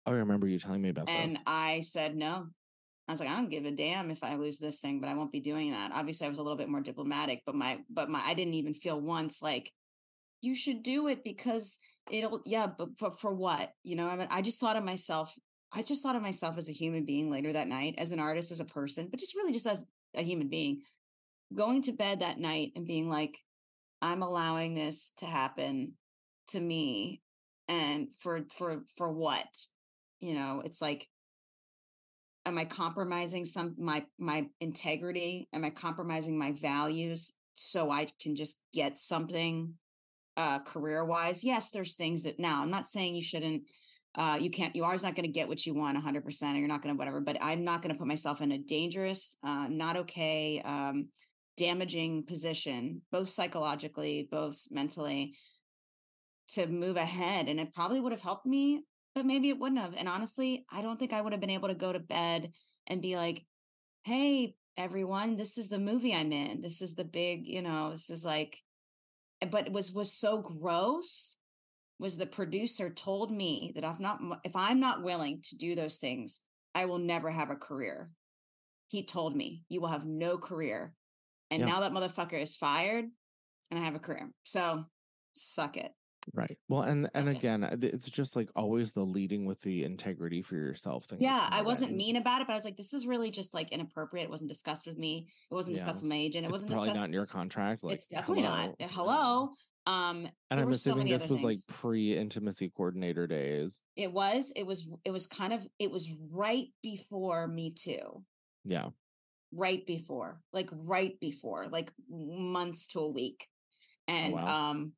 D: oh i remember you telling me about
E: and
D: this
E: I said no. I was like, I don't give a damn if I lose this thing, but I won't be doing that. Obviously, I was a little bit more diplomatic, but my but my I didn't even feel once like you should do it because it'll yeah, but for, for what? You know, I mean, I just thought of myself, I just thought of myself as a human being later that night, as an artist, as a person, but just really just as a human being, going to bed that night and being like, I'm allowing this to happen to me. And for for for what? You know, it's like am i compromising some my my integrity? Am i compromising my values so i can just get something uh career wise yes there's things that now i'm not saying you shouldn't uh you can't you always not going to get what you want 100% or you're not going to whatever but i'm not going to put myself in a dangerous uh not okay um damaging position both psychologically both mentally to move ahead and it probably would have helped me but maybe it wouldn't have. And honestly, I don't think I would have been able to go to bed and be like, hey, everyone, this is the movie I'm in. This is the big, you know, this is like, but it was was so gross was the producer told me that if not if I'm not willing to do those things, I will never have a career. He told me, you will have no career. And
D: Yeah.
E: now that motherfucker is fired and I have a career. So suck it.
D: Right. Well, and and again, uh, it's just like always the leading with the integrity for yourself thing.
E: Yeah, I wasn't mean about it, but I was like, this is really just like inappropriate. It wasn't discussed with me. It wasn't
D: Yeah.
E: discussed with my agent. It
D: It's
E: wasn't
D: probably
E: discussed.
D: not in your contract. Like,
E: it's definitely
D: hello.
E: not. Uh, Hello. Um,
D: And I'm
E: were so
D: assuming this was like pre-intimacy coordinator days.
E: it was. It was. It was kind of. It was right before Me Too.
D: Yeah.
E: Right before, like right before, like months to a week, and
D: Oh, wow.
E: um,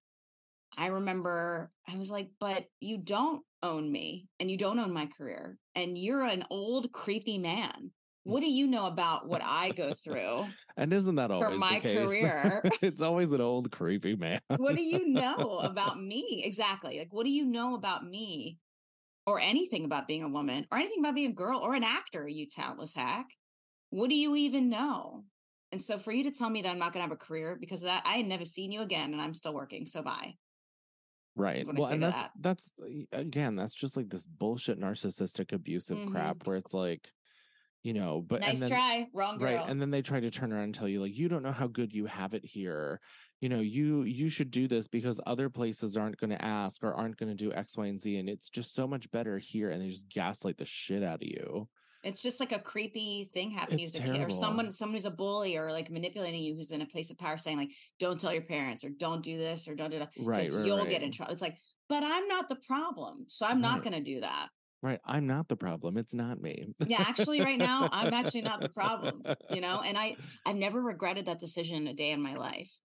E: I remember I was like, but you don't own me, and you don't own my career, and you're an old creepy man. Mm. What do you know about what I go (laughs) through?
D: And isn't that always
E: my
D: the case?
E: career. (laughs)
D: it's always an old creepy man.
E: what do you know about (laughs) me exactly like what do you know about me or anything about being a woman or anything about being a girl or an actor you talentless hack what do you even know and so for you to tell me that i'm not going to have a career because of that i had never seen you again and i'm still working so bye
D: Right. Well, and that's
E: that.
D: that's again, that's just like this bullshit narcissistic abusive
E: Mhm.
D: crap where it's like, you know, but
E: nice
D: and then,
E: try wrong girl
D: right and then they try to turn around and tell you like you don't know how good you have it here you know you you should do this because other places aren't going to ask or aren't going to do x y and z and it's just so much better here and they just gaslight the shit out of you
E: it's just like a creepy thing happening as a kid or someone someone who's a bully or like manipulating you who's in a place of power saying like don't tell your parents or don't do this or don't do that
D: right, right
E: you'll
D: right.
E: get in trouble it's like but i'm not the problem so i'm not
D: Right.
E: going to do that
D: right i'm not the problem it's not me
E: yeah actually right now i'm actually not the problem you know (laughs) and i i've never regretted that decision a day in my life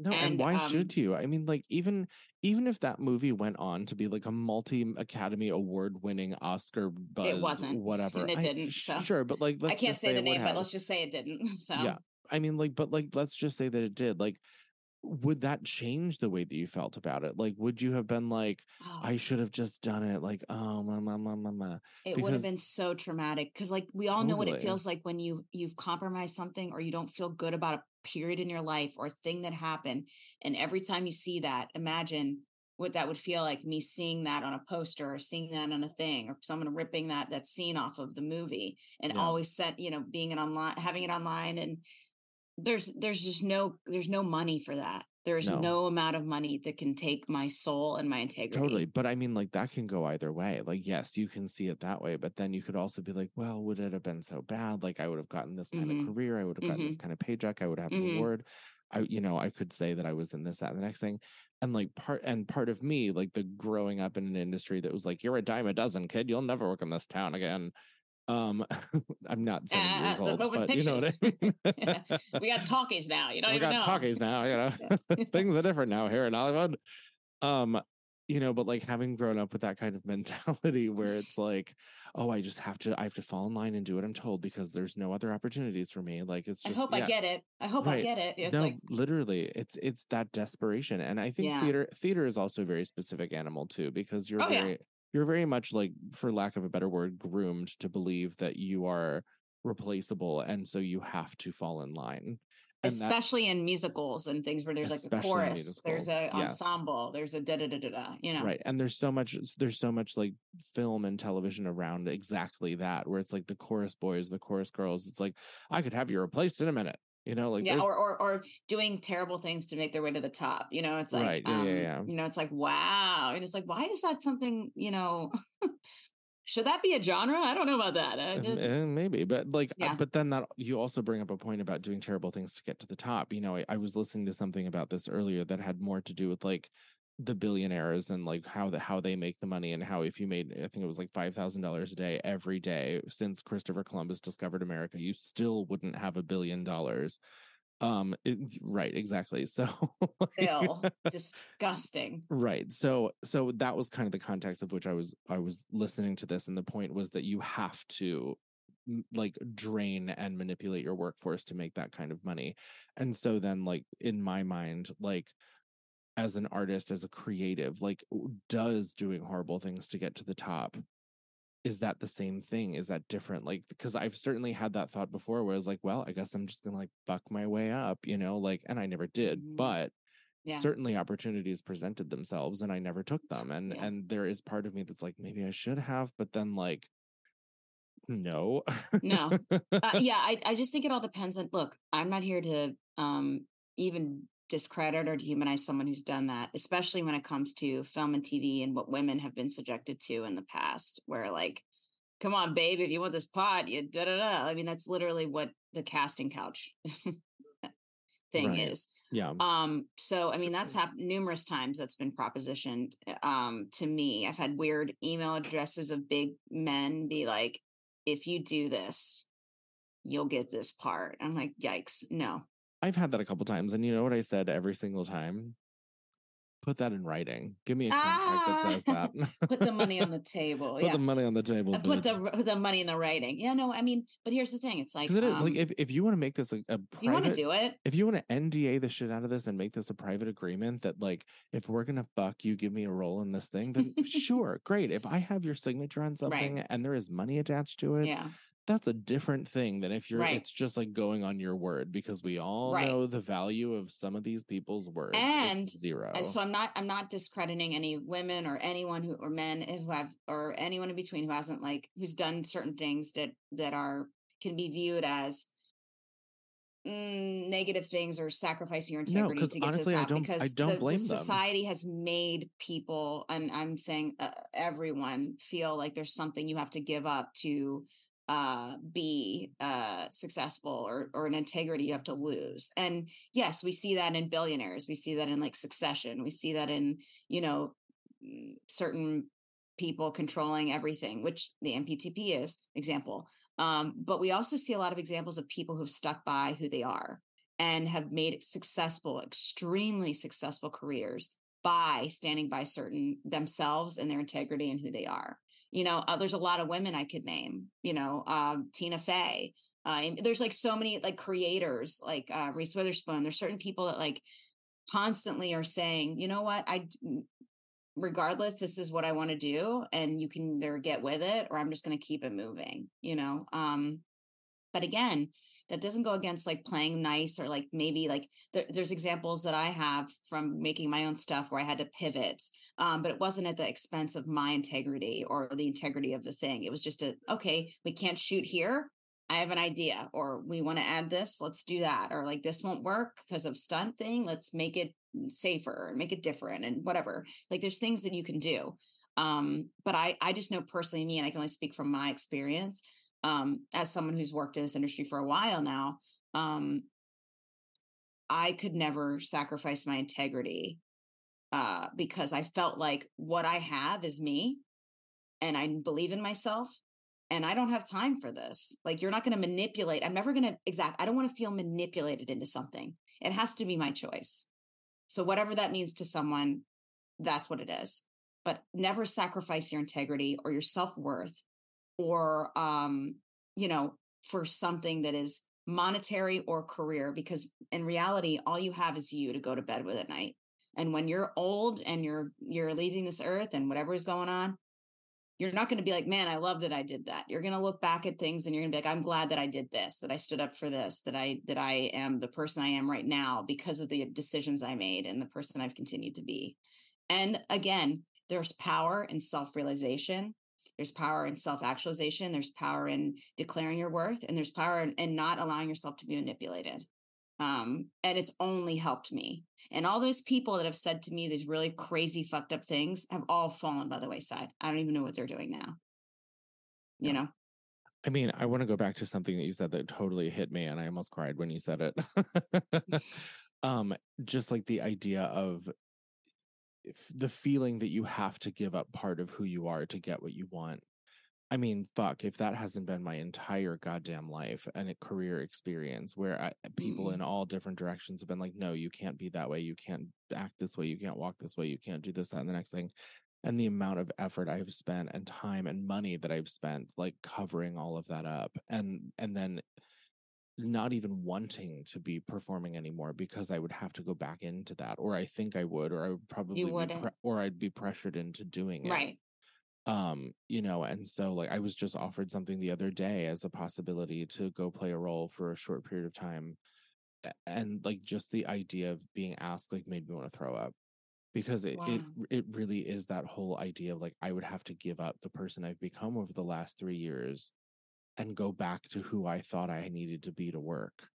D: no and,
E: and,
D: why
E: um,
D: should you i mean like even even if that movie went on to be like a multi academy award winning oscar buzz it
E: wasn't,
D: whatever
E: and it
D: I-
E: didn't, so
D: sure but like
E: i
D: let's
E: can't
D: just
E: say the name but let's just say it didn't (laughs) so
D: Yeah. I mean, like, but like, let's just say that it did. Like, would that change the way that you felt about it? Like, would you have been like,
E: Oh,
D: I should have just done it? Like, oh, ma, ma, ma, ma, ma.
E: it would have been so traumatic because like we all know what it feels like when you you've compromised something or you don't feel good about a period in your life or thing that happened and every time you see that imagine what that would feel like me seeing that on a poster or seeing that on a thing or someone ripping that that scene off of the movie and
D: Yeah.
E: always sent you know being it online having it online and there's there's just no there's no money for that there's
D: No.
E: no amount of money that can take my soul and my integrity
D: Totally. But I mean, like, that can go either way. Like, yes, you can see it that way, but then you could also be like, well, would it have been so bad? Like, I would have gotten this kind
E: Mhm.
D: of career. I would have gotten this kind of paycheck. I would have an
E: Mhm.
D: award. I, you know, I could say that I was in this, that, and the next thing. And like part and part of me, like the growing up in an industry that was like, you're a dime a dozen, kid. You'll never work in this town again. Um, (laughs) I'm not seven
E: Ah,
D: years old, but you know what I mean. (laughs) (laughs)
E: we got talkies now you don't
D: we
E: even
D: got
E: know
D: talkies now, you know. Things are different now here in Hollywood. Um, you know, but like having grown up with that kind of mentality where it's like, oh, I just have to, I have to fall in line and do what I'm told because there's no other opportunities for me. Like it's Just, I
E: hope I get it. I hope I get it. It's
D: no,
E: like
D: literally, it's it's that desperation, and I think
E: Yeah.
D: theater theater is also a very specific animal too because you're
E: Oh, yeah.
D: You're very much like, for lack of a better word, groomed to believe that you are replaceable, and so you have to fall in line. And that-
E: especially in musicals and things where there's like a chorus, there's a
D: yes.
E: ensemble, there's a da da da da da. You know,
D: right and there's so much there's so much like film and television around exactly that where it's like the chorus boys the chorus girls it's like i could have you replaced in a minute you know like
E: yeah, or, or or doing terrible things to make their way to the top. You know, it's like,
D: Right, yeah,
E: um,
D: yeah, yeah.
E: you know, it's like wow, and it's like, why is that something? You know, (laughs) should that be a genre? I don't know about that.
D: Maybe but like
E: Yeah.
D: but then that you also bring up a point about doing terrible things to get to the top you know I, I was listening to something about this earlier that had more to do with like the billionaires and like how the how they make the money and how if you made i think it was like $5000 a day every day since christopher columbus discovered america you still wouldn't have a billion dollars um it- right exactly (laughs) so
E: Bill, disgusting.
D: Right. So so that was kind of the context of which I was I was listening to this and the point was that you have to like drain and manipulate your workforce to make that kind of money. And so then like in my mind like as an artist as a creative like does doing horrible things to get to the top is that the same thing is that different like because i've certainly had that thought before where i was like well i guess i'm just gonna like buck my way up you know like and i never did
E: Mhm.
D: but
E: Yeah.
D: certainly opportunities presented themselves and I never took them. And
E: Yeah.
D: and there is part of me that's like, maybe I should have, but then like no.
E: No. uh, (laughs) yeah I, I just think it all depends on look i'm not here to um even discredit or dehumanize someone who's done that, especially when it comes to film and TV and what women have been subjected to in the past, where like, come on, babe, if you want this pot, you da da da. I mean, that's literally what the casting couch (laughs) thing
D: Right.
E: is.
D: Yeah.
E: Um, so I mean that's happened numerous times that's been propositioned um to me. I've had weird email addresses of big men be like, if you do this, you'll get this part. I'm like, yikes, no.
D: I've had that a couple times. And you know what I said every single time? Put that in writing. Give me a contract that says
E: Ah,
D: that. (laughs)
E: Put the money on the table. (laughs)
D: Put
E: yeah.
D: the money on the table.
E: Uh, put the put the money in the writing. Yeah, no, I mean, but here's the thing. It's like,
D: it is-
E: um,
D: like if, if you want to make this a, a
E: if you want to do it,
D: if you want to NDA the shit out of this and make this a private agreement that like if we're gonna fuck you give me a role in this thing, then (laughs) sure, great. If I have your signature on something and there is money attached to it,
E: yeah.
D: That's a different thing than if you're
E: Right.
D: it's just like going on your word because we all
E: Right.
D: know the value of some of these people's words. It's
E: And-
D: zero.
E: So I'm not I'm not discrediting any women or anyone who or men who have or anyone in between who hasn't like who's done certain things that that are can be viewed as mm, negative things or sacrificing your
D: No,
E: to get
D: honestly,
E: to the top
D: don't- I
E: because
D: don't
E: the, the
D: blame them.
E: society has made people and I'm saying uh, everyone feel like there's something you have to give up to uh be uh successful or or an integrity you have to lose. And yes we see that in billionaires we see that in like succession we see that in you know mm, certain people controlling everything which the AMPTP is example. Um but we also see a lot of examples of people who've stuck by who they are and have made successful extremely successful careers by standing by certain themselves and their integrity and who they are you know uh, there's a lot of women i could name you know um, tina fey uh, there's like so many like creators like uh, reese witherspoon. There's certain people that like constantly are saying you know what? I regardless this is what i want to do and you can either get with it or i'm just going to keep it moving you know um but again that doesn't go against like playing nice or like maybe like there, there's examples that i have from making my own stuff where i had to pivot um, but it wasn't at the expense of my integrity or the integrity of the thing. It was just a okay we can't shoot here. I have an idea or we want to add this let's do that or like this won't work because of stunt thing let's make it safer and make it different and whatever. Like there's things that you can do. Um but i i just know personally me and i can only speak from my experience um as someone who's worked in this industry for a while now um i could never sacrifice my integrity uh because i felt like what i have is me and i believe in myself and i don't have time for this. Like you're not going to manipulate i'm never going to exact i don't want to feel manipulated into something. It has to be my choice. So whatever that means to someone that's what it is. But never sacrifice your integrity or your self-worth or um you know for something that is monetary or career because in reality all you have is you to go to bed with at night. And when you're old and you're you're leaving this earth and whatever is going on you're not going to be like man i love that i did that. You're going to look back at things and you're going to be like i'm glad that i did this that i stood up for this that i that i am the person i am right now because of the decisions i made and the person i've continued to be. And again there's power in self-realization there's power in self-actualization there's power in declaring your worth and there's power in, in not allowing yourself to be manipulated um, and it's only helped me. And all those people that have said to me these really crazy fucked up things have all fallen by the wayside. I don't even know what they're doing now. You know?
D: I mean, I want to go back to something that you said that totally hit me, and I almost cried when you said it. (laughs) um, just like the idea of the feeling that you have to give up part of who you are to get what you want. I mean, fuck, if that hasn't been my entire goddamn life and a career experience where I, people
E: Mm.
D: in all different directions have been like, no, you can't be that way. You can't act this way. You can't walk this way. You can't do this, that, and the next thing. And the amount of effort I've spent and time and money that I've spent like covering all of that up and and then not even wanting to be performing anymore because I would have to go back into that or I think I would or I would probably pre- or I'd be pressured into doing it.
E: Right.
D: Um you know and so like i was just offered something the other day as a possibility to go play a role for a short period of time and like just the idea of being asked like made me want to throw up. Because it, it it really is that whole idea of like i would have to give up the person i've become over the last 3 years and go back to who i thought i needed to be to work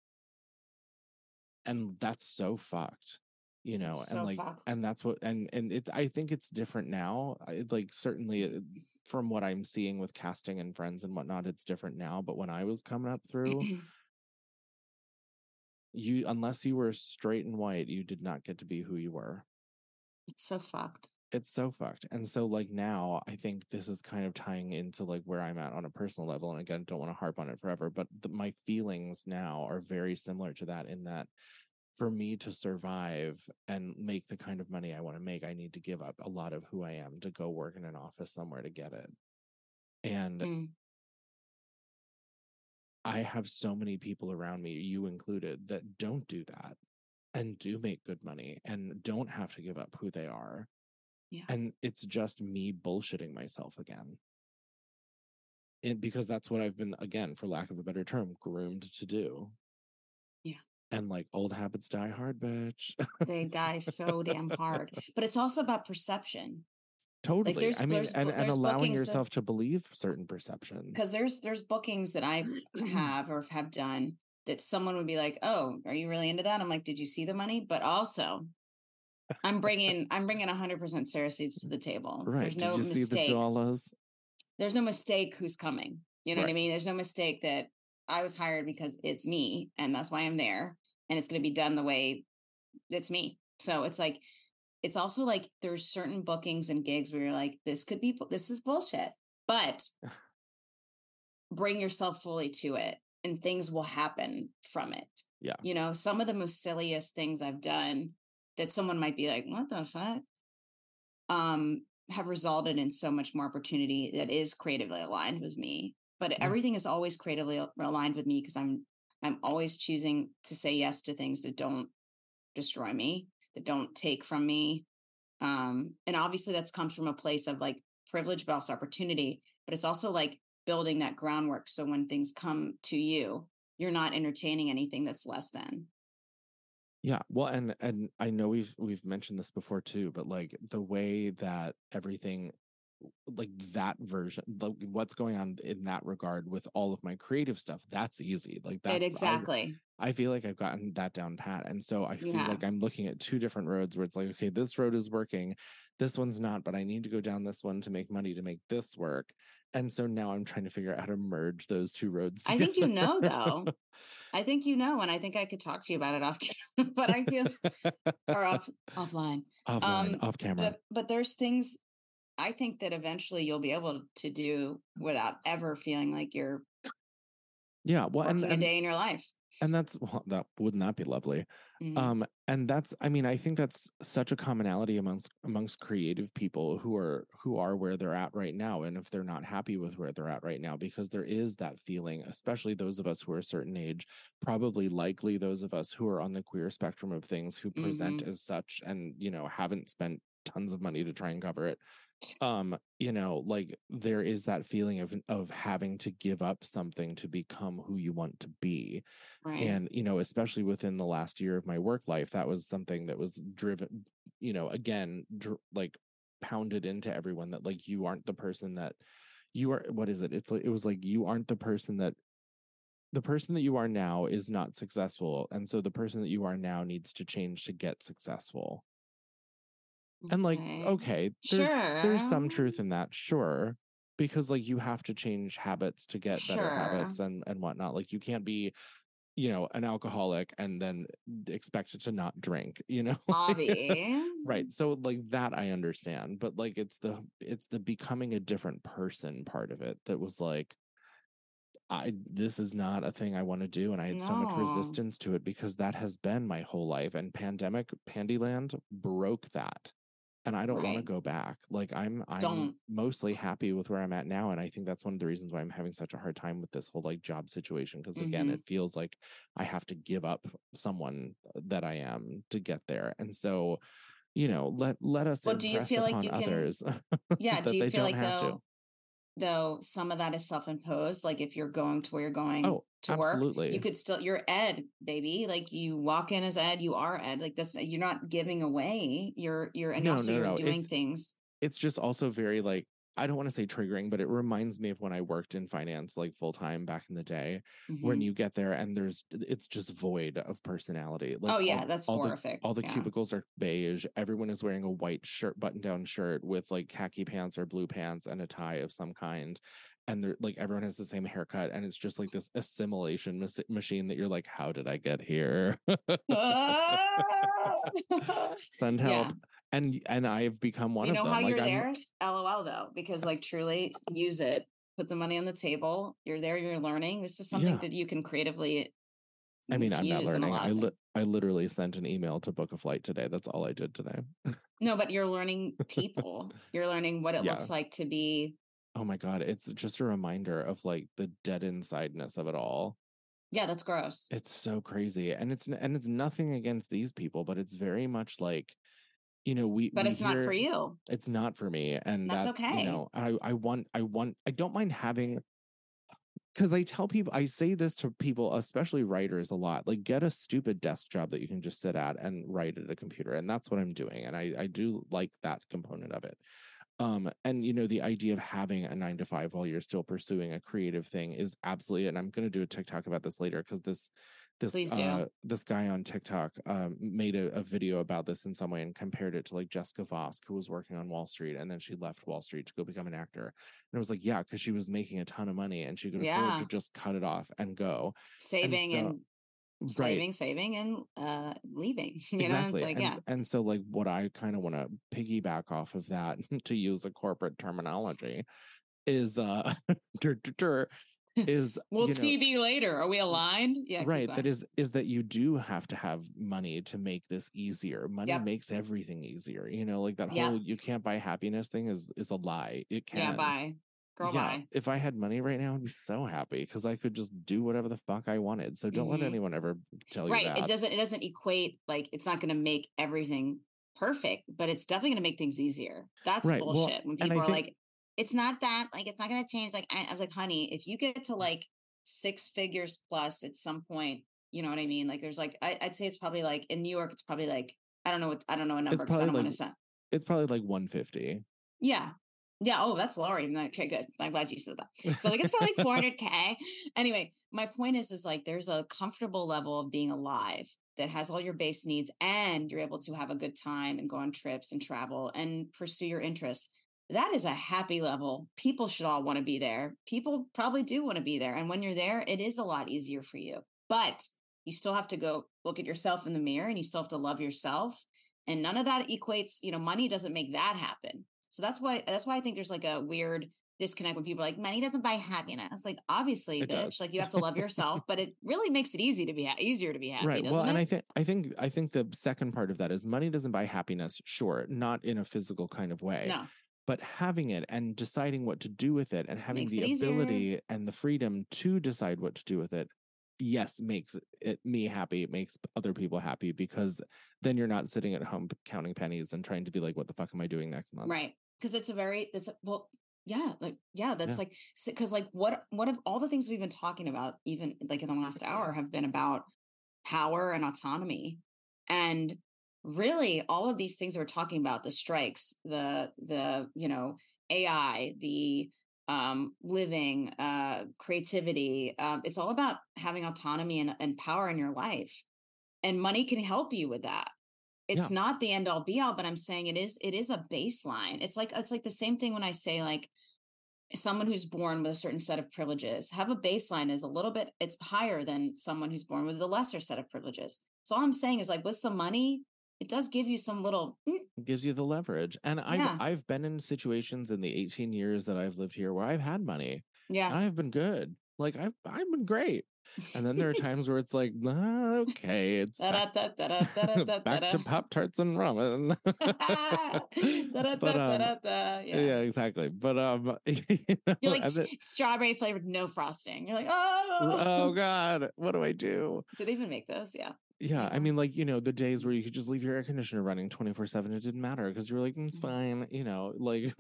D: and that's so fucked you know
E: It's so
D: and like
E: fucked.
D: and that's what and and it's i think it's different now I, like certainly uh, from what i'm seeing with casting and friends and whatnot it's different now but when i was coming up through (clears throat) you unless you were straight and white you did not get to be who you were
E: it's so fucked.
D: It's so fucked and so like now i think this is kind of tying into like where i'm at on a personal level and again don't want to harp on it forever but the, my feelings now are very similar to that in that for me to survive and make the kind of money i want to make i need to give up a lot of who i am to go work in an office somewhere to get it and
E: Mm.
D: I have so many people around me, you included, that don't do that and do make good money and don't have to give up who they are.
E: Yeah.
D: And it's just me bullshitting myself again. It, because that's what I've been, again, for lack of a better term, groomed to do.
E: Yeah.
D: And like old habits die hard, bitch.
E: They die so damn hard. (laughs) But it's also about perception.
D: totally.
E: there's-
D: I mean,
E: there's
D: and,
E: bo-
D: and allowing
E: bookings that-
D: yourself to believe certain perceptions.
E: because there's there's bookings that I (clears throat) have or have done that someone would be like, "Oh, are you really into that?" I'm like, "Did you see the money?" But also, I'm (laughs) bringing I'm bringing 100 percent Sarah seeds to the table.
D: right.
E: There's no
D: you see the
E: mistake. There's no mistake who's coming. You know what I mean? There's no mistake that I was hired because it's me and that's why I'm there and it's going to be done the way it's me. So it's like it's also like there's certain bookings and gigs where you're like this could be this is bullshit. But (laughs) bring yourself fully to it and things will happen from it.
D: Yeah.
E: You know, some of the most silliest things I've done that someone might be like, "What the fuck?" um have resulted in so much more opportunity that is creatively aligned with me. But
D: Yeah.
E: everything is always creatively aligned with me because I'm I'm always choosing to say yes to things that don't destroy me, that don't take from me. Um, and obviously that's comes from a place of like privilege, but also opportunity. But it's also like building that groundwork so when things come to you, you're not entertaining anything that's less than.
D: Yeah, well, and and I know we've we've mentioned this before too, but like the way that everything, like that version, like what's going on in that regard with all of my creative stuff, that's easy. Like that's
E: it
D: I-
E: exactly.
D: I feel like I've gotten that down pat. And so I feel like. I'm looking at two different roads where it's like, okay, this road is working, this one's not, but I need to go down this one to make money to make this work. And so now I'm trying to figure out how to merge those two roads.
E: I think you know, though. I think you know, and I think I could talk to you about it off (laughs) camera, but I feel (laughs) or off offline.
D: offline,
E: um,
D: off camera.
E: But but there's things I think that eventually you'll be able to do without ever feeling like you're
D: yeah, well,
E: working
D: and,
E: a day in your life.
D: and that's well, that wouldn't that be lovely?
E: Mhm.
D: um and that's i mean i think that's such a commonality amongst amongst creative people who are who are where they're at right now and if they're not happy with where they're at right now because there is that feeling especially those of us who are a certain age probably likely those of us who are on the queer spectrum of things who present as such and you know haven't spent tons of money to try and cover it um you know like there is that feeling of of having to give up something to become who you want to be.
E: Right.
D: and you know especially within the last year of my work life that was something that was driven you know again dr- like pounded into everyone that like you aren't the person that you are what is it? It's like it was like you aren't the person that the person that you are now is not successful. And so the person that you are now needs to change to get successful and like okay. There's there's some truth in that sure because like you have to change habits to get better habits and and whatnot like you can't be you know an alcoholic and then expect to not drink you know (laughs) right so like that i understand but like it's the it's the becoming a different person part of it that was like i this is not a thing i want to do and i had so much resistance to it because that has been my whole life and pandemic pandyland broke that and i don't want to go back like i'm i'm
E: Don't.
D: mostly happy with where i'm at now and i think that's one of the reasons why i'm having such a hard time with this whole like job situation because again
E: Mhm.
D: it feels like i have to give up someone that i am to get there and so you know let let us
E: Well, do you feel like you can-
D: others
E: Yeah. (laughs) Do you feel like
D: have to.
E: Though, some of that is self-imposed? Like if you're going to where you're going
D: oh
E: to work, you could still you're Ed, baby. Like you walk in as Ed, you are Ed. Like this, you're not giving away. You're you're and
D: No,
E: also
D: no,
E: you're
D: no,
E: doing
D: it's-
E: things.
D: it's just also very like I don't want to say triggering, but it reminds me of when I worked in finance like full time back in the day. When
E: Mhm.
D: you get there and there's it's just void of personality. Like
E: oh yeah,
D: all-
E: that's
D: all the
E: horrific.
D: all the
E: yeah.
D: cubicles are beige. Everyone is wearing a white shirt, button down shirt with like khaki pants or blue pants and a tie of some kind. And they're like everyone has the same haircut, and it's just like this assimilation mas- machine that you're like, how did I get here? (laughs) (laughs) Send
E: Yeah.
D: help. And and I've become one of
E: you
D: of
E: know
D: them.
E: how
D: like,
E: you're
D: I'm-
E: there? LOL though, because like truly use it. Put the money on the table. You're there. You're learning. This is something
D: Yeah.
E: that you can creatively.
D: I mean, I'm not
E: infuse in a
D: learning. I li- I literally sent an email to book a flight today. That's all I did today.
E: No, but you're learning people. you're learning what it (laughs)
D: Yeah.
E: looks like to be.
D: Oh my god, it's just a reminder of like the dead insideness of it all.
E: Yeah, that's gross.
D: It's so crazy, and it's and it's nothing against these people, but it's very much like, you know, we.
E: But
D: we
E: it's not for you.
D: It's not for me, and
E: That's
D: that's,
E: okay.
D: You know, I I want I want I don't mind having. Because I tell people, I say this to people, especially writers, a lot. Like, get a stupid desk job that you can just sit at and write at a computer, and that's what I'm doing. And I I do like that component of it. Um, and you know, the idea of having a nine to five while you're still pursuing a creative thing is absolutely. And I'm going to do a TikTok about this later because this this uh, this guy on TikTok um, made a, a video about this in some way and compared it to like Jessica Vosk, who was working on Wall Street, and then she left Wall Street to go become an actor. And it was like, yeah, because she was making a ton of money and she could afford
E: Yeah.
D: to just cut it off and go.
E: Saving
D: so-
E: and saving, saving, and uh leaving. (laughs) You know, it's like
D: and,
E: yeah.
D: and so like what I kind of want to piggyback off of that (laughs) to use a corporate terminology is uh (laughs) is
E: We'll
D: you know,
E: TB later. Are we aligned? Yeah.
D: right that is is that you do have to have money to make this easier money
E: Yep.
D: makes everything easier you know like that
E: Yep.
D: whole you can't buy happiness thing is is a lie it can
E: Yeah, bye. Girl,
D: yeah,
E: bye.
D: if I had money right now, I'd be so happy because I could just do whatever the fuck I wanted. So don't
E: Mhm.
D: let anyone ever tell
E: Right.
D: you that. Right.
E: It doesn't it doesn't equate like it's not gonna make everything perfect, but it's definitely gonna make things easier. That's
D: Right, well,
E: bullshit. when people are
D: think-
E: like, it's not that, like it's not gonna change. Like I, I was like, honey, if you get to like six figures plus at some point, you know what I mean? Like there's like I, I'd say it's probably like in New York, it's probably like I don't know what I don't know a number because I don't want
D: like-
E: to say.
D: it's probably like 150.
E: Yeah. Yeah. Oh, that's lower even. though- Okay, good. I'm glad you said that. So like it's probably like 400k. Anyway, my point is, is like there's a comfortable level of being alive that has all your base needs, and you're able to have a good time and go on trips and travel and pursue your interests. That is a happy level. People should all want to be there. People probably do want to be there, and when you're there, it is a lot easier for you. But you still have to go look at yourself in the mirror, and you still have to love yourself. And none of that equates. You know, money doesn't make that happen. So that's why that's why I think there's like a weird disconnect when people are like money doesn't buy happiness. Like obviously,
D: It
E: bitch,
D: does.
E: like you have to love yourself, but it really makes it easy to be ha- easier to be happy,
D: right. Well,
E: it?
D: and I think I think I think the second part of that is money doesn't buy happiness, sure, not in a physical kind of way.
E: no,
D: But having it and deciding what to do with it and having
E: Makes
D: the ability and the freedom to decide what to do with it, yes, makes it me happy. It makes other people happy because then you're not sitting at home counting pennies and trying to be like, what the fuck am I doing next month?
E: right? Because it's a very it's a, well, yeah, like yeah, that's
D: Yeah.
E: like because like what what of all the things we've been talking about, even like in the last hour, have been about power and autonomy, and really all of these things that we're talking about the strikes the the you know ai the um living uh creativity um it's all about having autonomy and, and power in your life. And money can help you with that it's not the end all be all but i'm saying it is it is a baseline it's like it's like the same thing when i say like someone who's born with a certain set of privileges have a baseline is a little bit it's higher than someone who's born with a lesser set of privileges so all i'm saying is like with some money it does give you some little mm,
D: It gives you the leverage. And I've
E: Yeah.
D: I've been in situations in the 18 years that I've lived here where I've had money and
E: yeah
D: I've been good. Like I've I've been great. And then there are times where it's like, nah, okay, it's (laughs) back, to Pop Tarts and ramen. (laughs) but, um, yeah.
E: yeah.
D: exactly. But um, (laughs) you know,
E: you're like strawberry flavored, no frosting. You're like, oh,
D: oh god, what do I do?
E: Did they even make those? Yeah.
D: Yeah, I mean, like you know, the days where you could just leave your air conditioner running twenty four seven, it didn't matter because you were like, mm, it's
E: mm-hmm.
D: fine, you know, like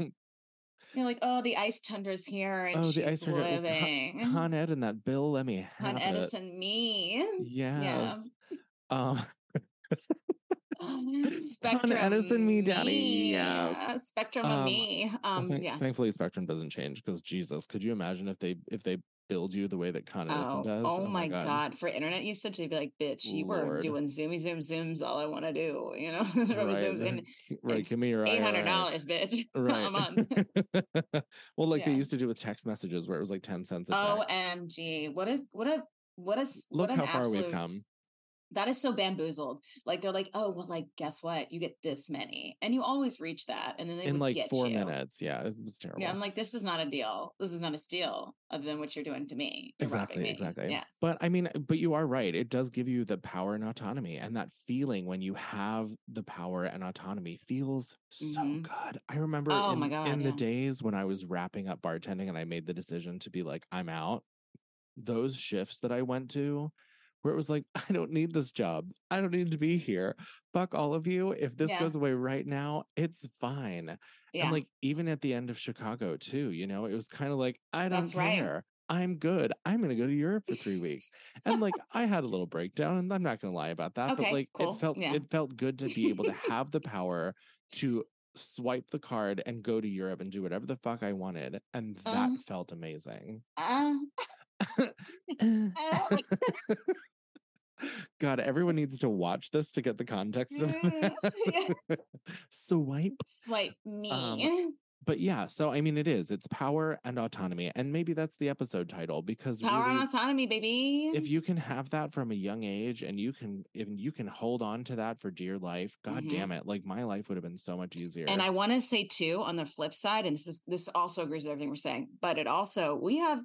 E: you're like, oh, the ice tundra's here and
D: Oh, the
E: she's
D: ice cream-
E: living.
D: Con Ed and that bill, let me have
E: Con
D: it.
E: Edison, me.
D: Yes. Um, (laughs) (laughs) (laughs)
E: Spectrum.
D: Edison me, daddy,
E: uh, Spectrum
D: Um,
E: of me. Um,
D: thank-
E: yeah.
D: Thankfully, Spectrum doesn't change because Jesus, could you imagine if they if they build you the way that Con Edison
E: Oh,
D: does?
E: oh my god. For internet usage, they'd be like, bitch, you were doing zoomy zoom zooms. All I want to do, you know, (laughs)
D: Right,
E: and
D: right. Give me your
E: eight hundred dollars, bitch,
D: Right.
E: a month.
D: well, like they used to do with text messages, where it was like ten cents a text.
E: Omg, what is what a what is
D: Look
E: what an
D: how far
E: absolute,
D: we've come.
E: That is so bamboozled. Like they're like, oh well, like guess what? You get this many, and you always reach that, and then they
D: in like four
E: you.
D: minutes. Yeah, it was terrible.
E: Yeah, I'm like, this is not a deal. This is not a steal, other than what you're doing to me. You're
D: exactly
E: me.
D: exactly
E: Yeah.
D: but i mean but you are right it does give you the power and autonomy and that feeling when you have the power and autonomy feels so
E: Mhm.
D: good i remember
E: Oh
D: in,
E: my God,
D: in the days when i was wrapping up bartending and i made the decision to be like i'm out those shifts that i went to where it was like (laughs) i don't need this job i don't need to be here fuck all of you if this
E: Yeah.
D: goes away right now it's fine
E: Yeah.
D: and like even at the end of Chicago too, you know, it was kind of like I don't
E: That's right.
D: care. I'm good. I'm gonna go to Europe for three weeks. And like (laughs) I had a little breakdown, and I'm not gonna lie about that.
E: Okay,
D: but like
E: cool.
D: it felt
E: Yeah.
D: it felt good to be able to (laughs) have the power to swipe the card and go to Europe and do whatever the fuck I wanted. And that
E: Um,
D: felt amazing.
E: Uh,
D: God, everyone needs to watch this to get the context of
E: Mm,
D: that. (laughs) (laughs) Swipe.
E: swipe me.
D: Um, (laughs) But yeah, so I mean, it is. It's power and autonomy, and maybe that's the episode title because
E: Power
D: really,
E: and autonomy, baby.
D: if you can have that from a young age, and you can, if you can hold on to that for dear life, God
E: Mhm.
D: damn it! Like my life would have been so much easier.
E: And I want to say too, on the flip side, and this is this also agrees with everything we're saying, but it also we have.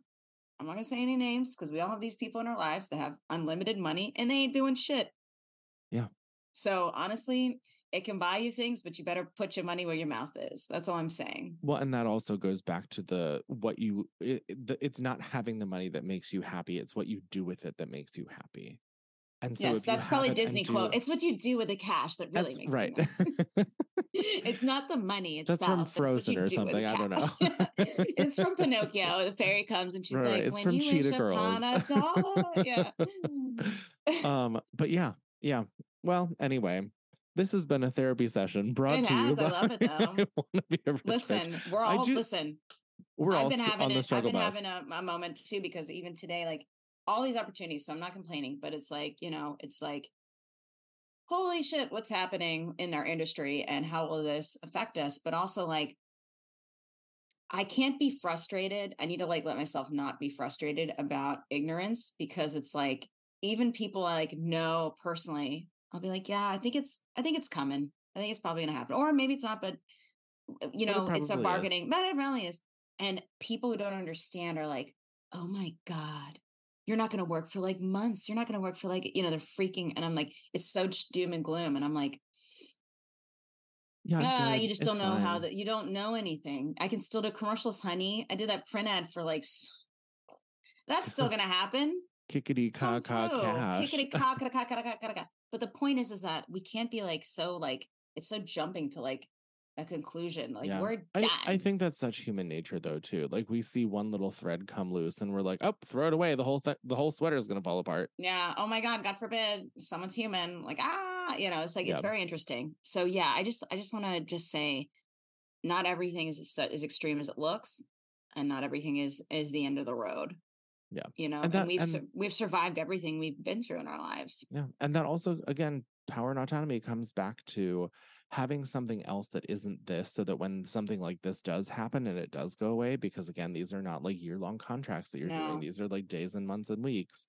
E: I'm not gonna say any names because we all have these people in our lives that have unlimited money and they ain't doing shit.
D: Yeah.
E: So honestly, it can buy you things, but you better put your money where your mouth is. That's all I'm saying.
D: well, and that also goes back to the what you. It, it's not having the money that makes you happy; it's what you do with it that makes you happy. And so,
E: yes, that's probably Disney quote.
D: do-
E: It's what you do with the cash that really makes
D: right.
E: you (laughs) it's not the money itself.
D: That's from Frozen
E: you
D: or something, I don't know. (laughs)
E: it's from Pinocchio. The fairy comes and she's
D: Right,
E: like,
D: it's
E: "When
D: from
E: you
D: Cheetah
E: wish upon a
D: Girls.
E: dollar." Yeah. (laughs)
D: um but yeah yeah well anyway this has been a therapy session brought
E: It
D: to you
E: has, I love it, though.
D: Wanna Be a Rich Bitch.
E: listen, we're all
D: do-
E: listen.
D: we're
E: I've
D: all
E: been having
D: on the
E: it. I've been
D: bus
E: having a, a moment too because even today, like all these opportunities. So I'm not complaining, but it's like you know, it's like, holy shit, what's happening in our industry and how will this affect us? But also like, I can't be frustrated. I need to like let myself not be frustrated about ignorance because it's like even people I like know personally, I'll be like, yeah, I think it's, I think it's coming. I think it's probably gonna happen, or maybe it's not, but uh, you
D: But it
E: know, it's a
D: probably is.
E: bargaining, but it really is. And people who don't understand are like, oh my God, you're not going to work for like months. You're not going to work for like, you know, they're freaking. And I'm like, it's so doom and gloom. And I'm like,
D: yeah
E: ah,
D: good,
E: you just
D: it's
E: don't know how that you don't know anything. I can still do commercials, honey. I did that print ad for like, that's still (laughs) going to happen.
D: kickity ca ca
E: Kickity ca (laughs) ca ca ca ca ca ca. But the point is, is that we can't be like so like it's so jumping to like a conclusion. Like
D: Yeah.
E: we're
D: I,
E: done.
D: I think that's such human nature though too like we see one little thread come loose and we're like oh throw it away the whole th- the whole sweater is going to fall apart
E: yeah oh my god god forbid someone's human like ah you know it's like it's very interesting so yeah i just i just want to just say not everything is as extreme as it looks and not everything is is the end of the road
D: Yeah.
E: you know
D: And
E: and, we've
D: and-
E: sur- we've survived everything we've been through in our lives
D: Yeah. And that also, again, power and autonomy comes back to having something else that isn't this so that when something like this does happen and it does go away, because again, these are not like year long contracts that you're
E: No.
D: doing, these are like days and months and weeks.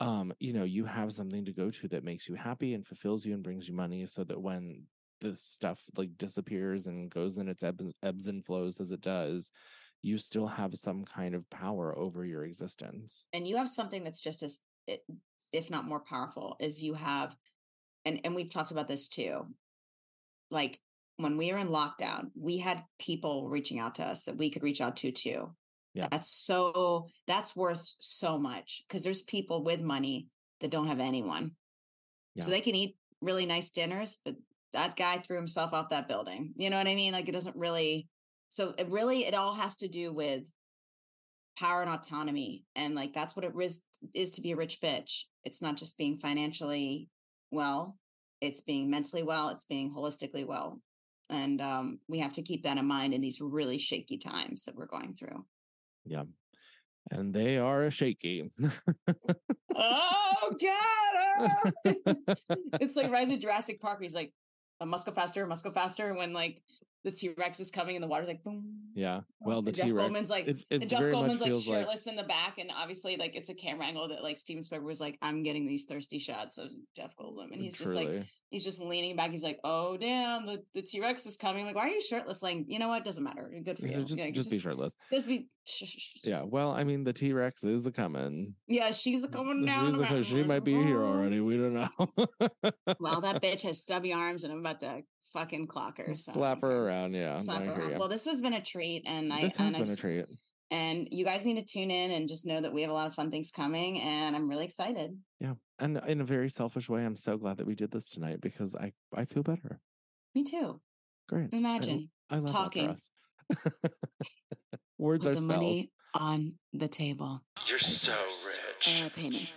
D: Um, you know, you have something to go to that makes you happy and fulfills you and brings you money so that when the stuff like disappears and goes in its ebbs, ebbs and flows as it does, you still have some kind of power over your existence.
E: and you have something that's just as if not more powerful is you have and and we've talked about this too like when we were in lockdown we had people reaching out to us that we could reach out to too
D: Yeah.
E: that's so that's worth so much because there's people with money that don't have anyone
D: Yeah.
E: so they can eat really nice dinners but that guy threw himself off that building you know what i mean like it doesn't really so it really it all has to do with power and autonomy and like that's what it is is to be a rich bitch it's not just being financially well it's being mentally well, it's being holistically well. And um, we have to keep that in mind in these really shaky times that we're going through.
D: Yeah. And they are a shaky.
E: oh god ah! (laughs) it's like (laughs) Rise of Jurassic Park. He's like, "I must go faster, must go faster." When like the T Rex is coming and the water's like boom.
D: yeah. Well, the T Rex.
E: Goldblum's like,
D: it,
E: and Jeff
D: Goldblum's
E: like
D: feels like
E: shirtless in the back, and obviously like it's a camera angle that like Steven Spielberg was like, "I'm getting these thirsty shots of Jeff Goldblum," and mm, he's just like, he's just leaning back. He's like, "Oh damn, the the T Rex is coming." I'm like, why are you shirtless? Like, you know what? Doesn't matter. Good for you.
D: just,
E: Yeah,
D: just be shirtless.
E: Just be. Sh- sh- sh-
D: Yeah. Well, I mean, the T Rex is a coming.
E: Yeah, she's coming uh, down.
D: She's a (laughs) co- she might be here already. We don't know.
E: Well, that (laughs) bitch has stubby arms, and I'm about to fucking clock her. so
D: Slap her around. Yeah.
E: Slap her around.
D: ya.
E: Well, this has been a treat, and I
D: this
E: and
D: has
E: I
D: been a treat.
E: and you guys need to tune in and just know that we have a lot of fun things coming, and I'm really excited.
D: Yeah. And in a very selfish way, I'm so glad that we did this tonight because I, I feel better.
E: Me too.
D: Great.
E: Imagine
D: I, love
E: talking.
D: that for us. (laughs) Words
E: put
D: are
E: the
D: spells.
E: money on the table.
C: You're so rich.
A: Uh, pay me.